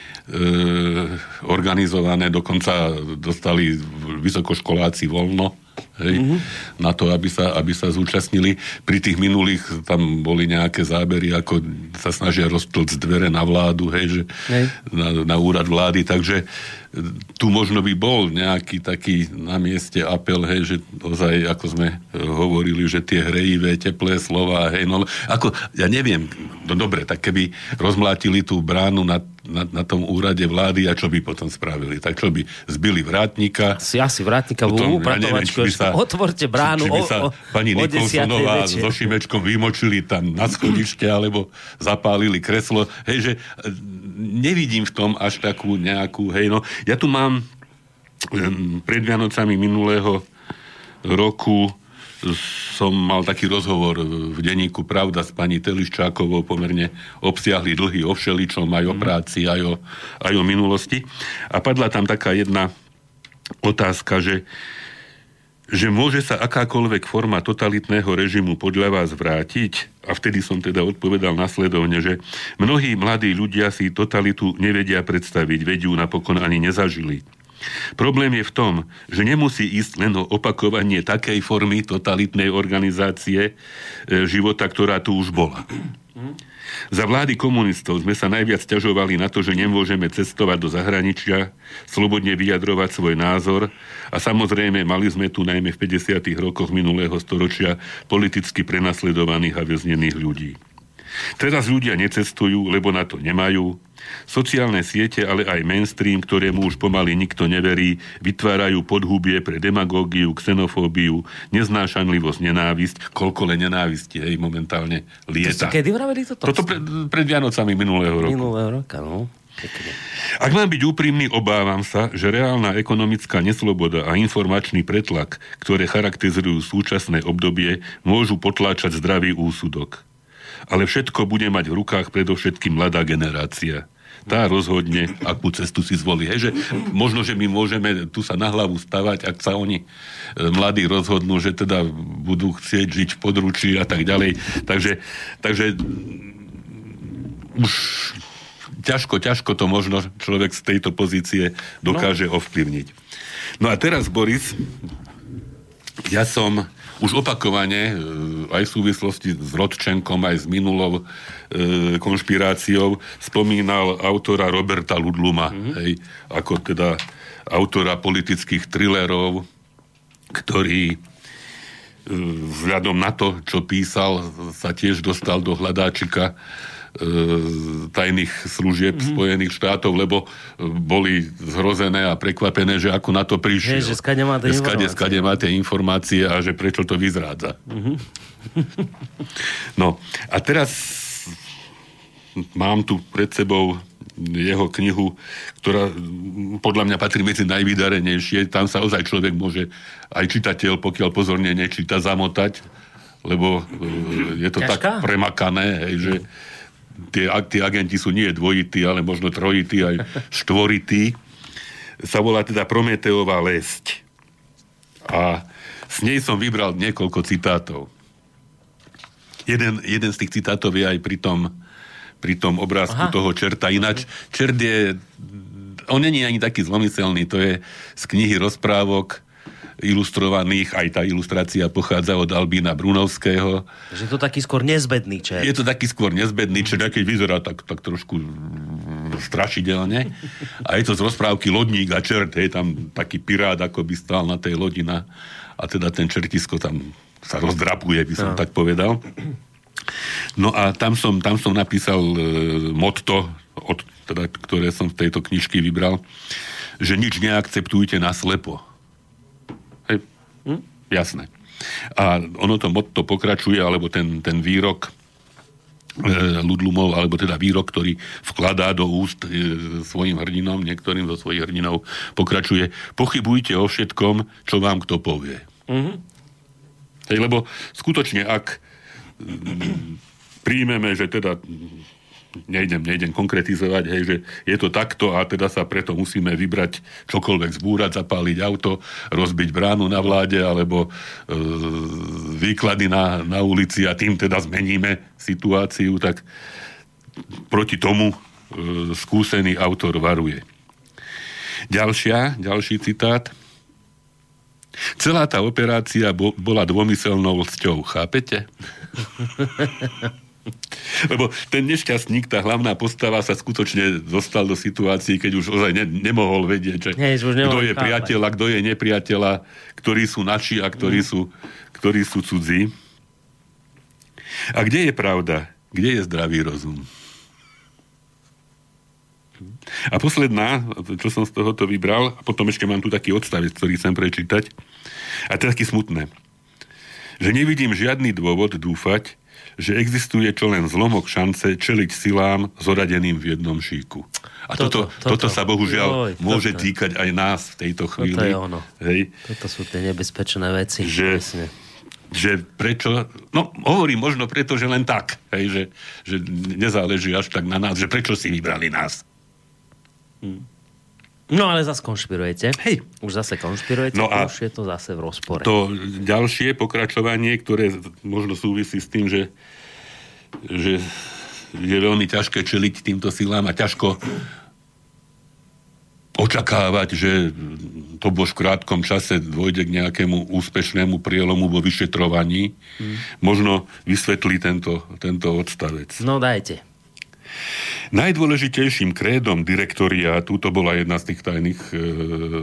organizované, dokonca dostali vysokoškoláci voľno hej, mm-hmm. na to, aby sa, aby sa zúčastnili. Pri tých minulých tam boli nejaké zábery, ako sa snažia roztlcť dvere na vládu, hej, že
Hej.
na, na úrad vlády, takže e, tu možno by bol nejaký taký na mieste apel, hej, že ozaj, ako sme e, hovorili, že tie hrejivé, teplé slova, hej, no ako, ja neviem, no dobre, tak keby rozmlátili tú bránu na, na, na tom úrade vlády a čo by potom spravili? Tak čo by zbili vrátnika?
Si asi vrátnika
Potom,
v
ja neviem, by sa- [LAUGHS]
otvorte bránu
či, či by sa
o,
pani
o 10.
Nikolsonová so Šimečkom vymočili tam na schodište alebo zapálili kreslo. Hej, že e, nevidím v tom až takú nejakú, hej, no. Ja tu mám em, pred Vianocami minulého roku som mal taký rozhovor v denníku Pravda s pani Teliščákovou, pomerne obsiahli dlhý o všeličom, aj o práci, aj o, aj o minulosti. A padla tam taká jedna otázka, že že môže sa akákoľvek forma totalitného režimu podľa vás vrátiť? A vtedy som teda odpovedal nasledovne, že mnohí mladí ľudia si totalitu nevedia predstaviť, ju napokon ani nezažili. Problém je v tom, že nemusí ísť len o opakovanie takej formy totalitnej organizácie e, života, ktorá tu už bola. Za vlády komunistov sme sa najviac ťažovali na to, že nemôžeme cestovať do zahraničia, slobodne vyjadrovať svoj názor a samozrejme mali sme tu najmä v 50. rokoch minulého storočia politicky prenasledovaných a väznených ľudí. Teraz ľudia necestujú, lebo na to nemajú. Sociálne siete, ale aj mainstream, ktorému už pomaly nikto neverí, vytvárajú podhubie pre demagógiu, xenofóbiu, neznášanlivosť, nenávisť. Koľko len nenávisti, hej, momentálne
To
lieta.
kedy vraveli toto?
Toto pred, pred Vianocami minulého roku.
Minulého roka, no.
Ak mám byť úprimný, obávam sa, že reálna ekonomická nesloboda a informačný pretlak, ktoré charakterizujú súčasné obdobie, môžu potláčať zdravý úsudok. Ale všetko bude mať v rukách predovšetkým mladá generácia. Tá rozhodne, akú cestu si zvolí. Hej, že možno, že my môžeme tu sa na hlavu stavať, ak sa oni e, mladí rozhodnú, že teda budú chcieť žiť v područí a tak ďalej. Takže, takže už ťažko, ťažko to možno človek z tejto pozície dokáže no. ovplyvniť. No a teraz, Boris, ja som už opakovane, e, aj v súvislosti s Rodčenkom, aj s minulou e, konšpiráciou, spomínal autora Roberta Ludluma, mm-hmm. hej, ako teda autora politických thrillerov, ktorý e, vzhľadom na to, čo písal, sa tiež dostal do hľadáčika tajných služieb mm-hmm. Spojených štátov, lebo e, boli zhrozené a prekvapené, že ako na to prišiel.
Hej, že skade má tie
Že skade, skade má tie informácie a že prečo to vyzrádza. Mm-hmm. [LAUGHS] no a teraz mám tu pred sebou jeho knihu, ktorá podľa mňa patrí medzi najvydarenejšie. Tam sa ozaj človek môže, aj čitateľ, pokiaľ pozorne nečíta, zamotať, lebo e, je to
Ťažká?
tak premakané, hej, že tie, tí agenti sú nie dvojití, ale možno trojití, aj štvorití. Sa volá teda Prometeová lesť. A z nej som vybral niekoľko citátov. Jeden, jeden z tých citátov je aj pri tom, pri tom obrázku.
Aha.
toho čerta. Ináč, čert je... On není ani taký zlomyselný, to je z knihy rozprávok ilustrovaných, aj tá ilustrácia pochádza od Albína Brunovského.
Že to taký skôr nezbedný čert.
Je to taký skôr nezbedný, čo keď vyzerá tak, tak trošku strašidelne. A je to z rozprávky Lodník a čert, je tam taký pirát, ako by stál na tej lodi na, a teda ten čertisko tam sa rozdrapuje, by som
No.
tak povedal. No a tam som, tam som napísal e, motto, od, teda, ktoré som z tejto knižky vybral, že nič neakceptujte na slepo. Hm? Jasné. A ono to motto pokračuje, alebo ten, ten výrok e, Ludlumov, alebo teda výrok, ktorý vkladá do úst e, svojim hrdinom, niektorým zo svojich hrdinov, pokračuje, pochybujte o všetkom, čo vám kto povie.
Mhm.
Hej, lebo skutočne, ak mm, príjmeme, že teda nejdem, nejdem konkretizovať, hej, že je to takto a teda sa preto musíme vybrať čokoľvek zbúrať, zapáliť auto, rozbiť bránu na vláde alebo e, výklady na, na ulici a tým teda zmeníme situáciu, tak proti tomu e, skúsený autor varuje. Ďalšia, ďalší citát. Celá tá operácia bo, bola dvomyselnou cťou, chápete? [LAUGHS] [LAUGHS] Lebo ten nešťastník, tá hlavná postava sa skutočne dostal do situácií, keď už ozaj ne, nemohol vedieť, že
Nie, už
kto je priateľ a kto je nepriateľ, a ktorí sú naši a ktorí,
Mm.
sú, ktorí sú cudzí. A kde je pravda? Kde je zdravý rozum? A posledná, čo som z tohoto vybral, a potom ešte mám tu taký odstavec, ktorý chcem prečítať, a to je taký smutné, že nevidím žiadny dôvod dúfať, že existuje čo len zlomok šance čeliť silám zoradeným v jednom šíku. A toto,
Toto,
toto, toto sa bohužiaľ
Joj,
môže
toto.
týkať aj nás v tejto chvíli.
Toto je ono.
Hej,
Toto sú tie nebezpečné veci.
Že-
Presne.
že prečo, no hovorím možno preto, že len tak, hej, že, že nezáleží až tak na nás, že prečo si vybrali nás.
No ale zase konšpirujete.
Hej.
Už zase konšpirujete,
No a-
už je to zase v rozpore.
To ďalšie pokračovanie, ktoré možno súvisí s tým, že, že je veľmi ťažké čeliť týmto silám a ťažko očakávať, že to bo v krátkom čase dôjde k nejakému úspešnému prielomu vo vyšetrovaní. Možno vysvetlí tento, tento odstavec.
No dajte.
Najdôležitejším krédom direktoriátu, to bola jedna z tých tajných e,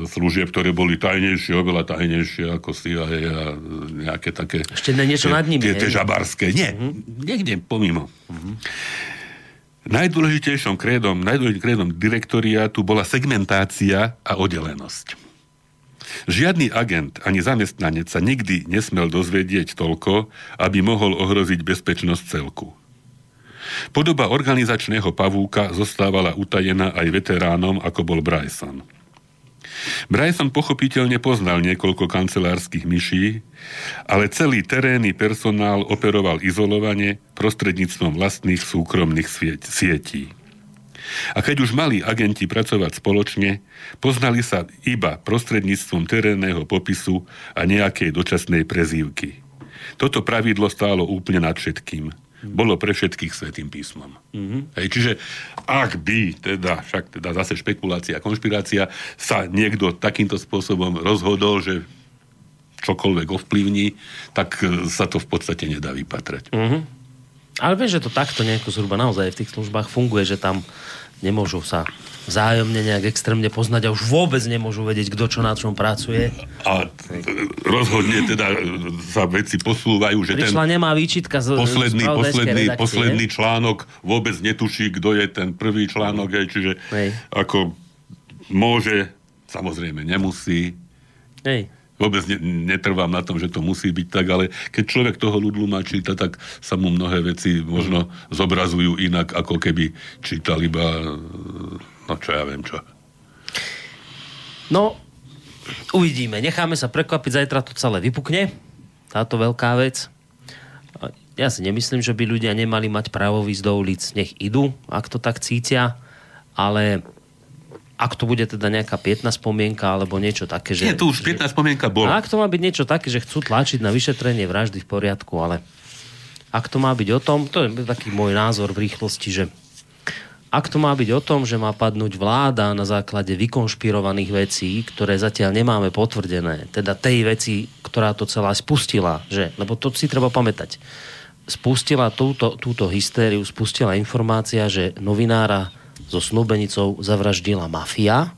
služieb, ktoré boli tajnejšie, oveľa tajnejšie ako CIA a nejaké také...
Ešte na niečo
tie,
nad nimi,
Tie, tie žabárske. Nie, niekde pomimo. Najdôležitejším krédom, najdôležitejším krédom direktoriátu bola segmentácia a oddelenosť. Žiadny agent ani zamestnanec sa nikdy nesmel dozvedieť toľko, aby mohol ohroziť bezpečnosť celku. Podoba organizačného pavúka zostávala utajená aj veteránom, ako bol Bryson. Bryson pochopiteľne poznal niekoľko kancelárskych myší, ale celý terénny personál operoval izolovane prostredníctvom vlastných súkromných sietí. A keď už mali agenti pracovať spoločne, poznali sa iba prostredníctvom terénneho popisu a nejakej dočasnej prezývky. Toto pravidlo stálo úplne nad všetkým. Bolo pre všetkých svetým písmom. Mm-hmm. Hej, čiže ak by, teda, však teda zase špekulácia, konšpirácia, sa niekto takýmto spôsobom rozhodol, že čokoľvek ovplyvní, tak e, sa to v podstate nedá vypatrať.
Mhm. Ale vieš, že to takto nejako zhruba naozaj v tých službách funguje, že tam nemôžu sa vzájomne nejak extrémne poznať a už vôbec nemôžu vedieť, kto čo na čom pracuje.
A rozhodne teda sa veci posúvajú, že ten
Prišla nemá výčitka z
posledný,
spravodajskej
posledný,
redakcie.
posledný článok vôbec netuší, kto je ten prvý článok, hej, čiže
Hej.
ako môže, samozrejme nemusí,
Hej.
Vôbec ne, netrvám na tom, že to musí byť tak, ale keď človek toho ľudlu má číta, tak sa mu mnohé veci možno zobrazujú inak, ako keby čítal iba, no čo ja viem čo.
No, uvidíme. Necháme sa prekvapiť, zajtra to celé vypukne. Táto veľká vec. Ja si nemyslím, že by ľudia nemali mať právo ísť do ulic. Nech idú, ak to tak cítia, ale ak to bude teda nejaká pietná spomienka alebo niečo také, že...
Nie, tu už 15 spomienka bola.
Ak to má byť niečo také, že chcú tlačiť na vyšetrenie vraždy v poriadku, ale ak to má byť o tom, to je taký môj názor v rýchlosti, že ak to má byť o tom, že má padnúť vláda na základe vykonšpirovaných vecí, ktoré zatiaľ nemáme potvrdené, teda tej veci, ktorá to celá spustila, že, lebo to si treba pamätať, spustila túto, túto hystériu, spustila informácia, že novinára so snúbenicou zavraždila mafia,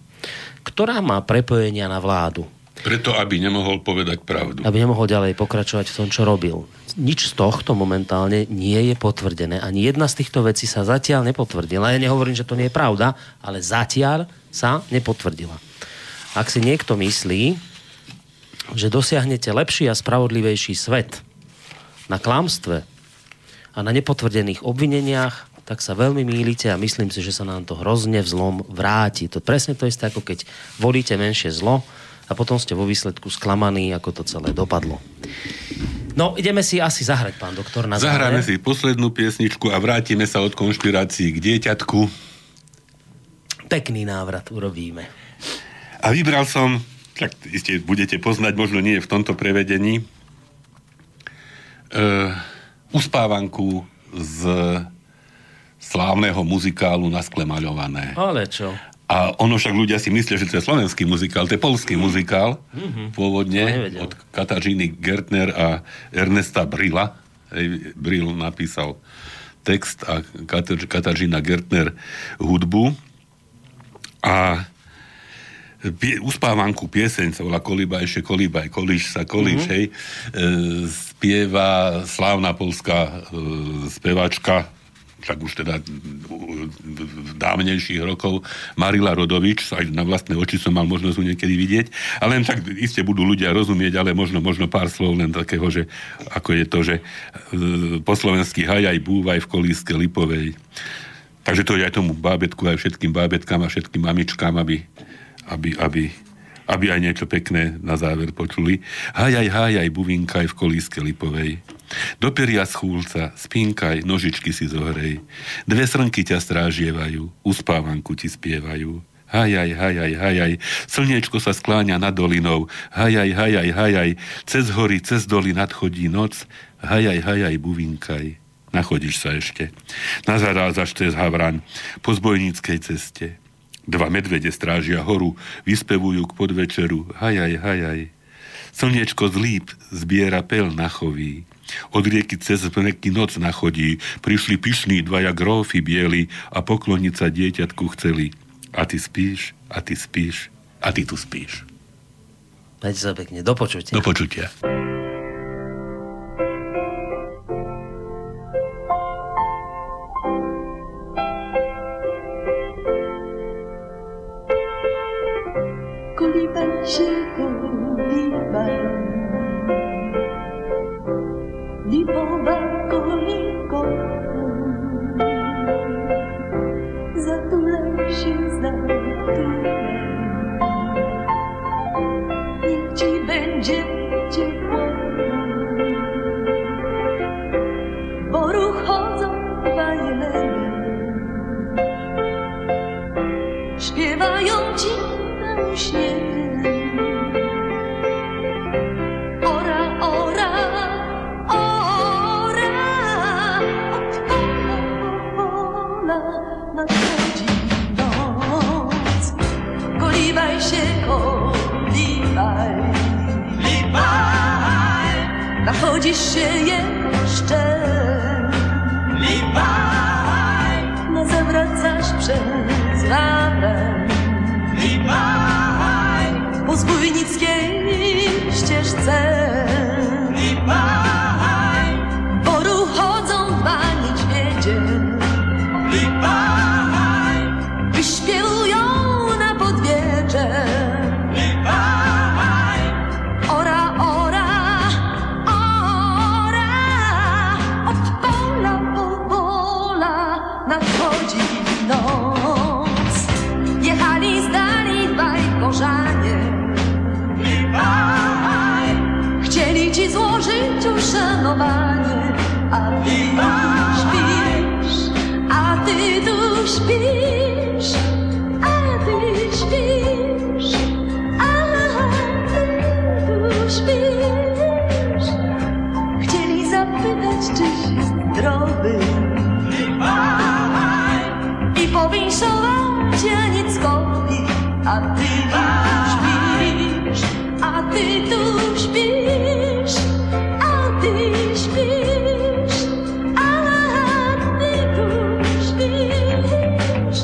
ktorá má prepojenia na vládu.
Preto, aby nemohol povedať pravdu.
aby nemohol ďalej pokračovať v tom, čo robil. Nič z tohto momentálne nie je potvrdené. Ani jedna z týchto vecí sa zatiaľ nepotvrdila. Ja nehovorím, že to nie je pravda, ale zatiaľ sa nepotvrdila. Ak si niekto myslí, že dosiahnete lepší a spravodlivejší svet na klamstve a na nepotvrdených obvineniach, tak sa veľmi mýlite a myslím si, že sa nám to hrozne v zlom vráti. To presne to isté, ako keď volíte menšie zlo a potom ste vo výsledku sklamaní, ako to celé dopadlo. No, ideme si asi zahrať, pán doktor, na
Zahráme
záver.
si poslednú piesničku a vrátime sa od konšpirácií k dieťatku.
Pekný návrat urobíme.
A vybral som, tak iste budete poznať, možno nie v tomto prevedení, uh, uspávanku z slávneho muzikálu Na skle maľované.
Ale čo?
A ono však ľudia si myslia, že to je slovenský muzikál, to je polský muzikál,
To
pôvodne od Katažíny Gertner a Ernesta Brilla. Hej, Brill napísal text a Katar- Katažína Gertner hudbu. A pie, uspávanku pieseň sa volá Kolibajše, kolibaj, kolíš sa, kolíš, mm-hmm. hej, e, spieva slávna polská e, spevačka, však už teda v dávnejších rokov, Marila Rodovič, aj na vlastné oči som mal možnosť ju niekedy vidieť, ale len tak iste budú ľudia rozumieť, ale možno, možno pár slov len takého, že ako je to, že e, po slovensky hajaj búvaj v kolíske lipovej. Takže to je aj tomu bábetku, aj všetkým bábetkám a všetkým mamičkám, aby, aby, aby, aby aj niečo pekné na záver počuli. Hájaj, hájaj, buvinkaj v kolíske lipovej. Do peria schúlca, spínkaj, nožičky si zohrej. Dve srnky ťa strážievajú, uspávanku ti spievajú. Hajaj, hajaj, hajaj, slniečko sa skláňa nad dolinou. Hajaj, hajaj, hajaj, cez hory, cez doly nadchodí noc. Hajaj, hajaj, buvinkaj, nachodíš sa ešte. Nazarázaš cez Havran, po zbojníckej ceste. Dva medvede strážia horu, vyspevujú k podvečeru. Hajaj, hajaj. Slniečko z líp zbiera pel na choví. Od rieky cez mreky noc nachodí, prišli pyšní dvaja grófy bieli a pokloniť sa dieťatku chceli. A ty spíš, a ty spíš, a ty tu spíš.
Majte sa pekne, do počutia.
Do počutia.
Kolíbaj się, kolíbaj. A ty śpisz, a ty tu śpisz, a ty śpisz, a ty tu śpisz.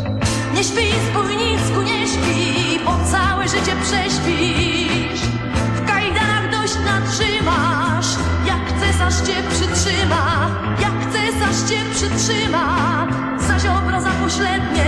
Nie śpij spójnicku, nie śpij, bo całe życie prześpisz. W kajdanach dość natrzymasz, jak cesarz cię przytrzyma, jak cesarz cię przytrzyma, zaś obraza pośrednia.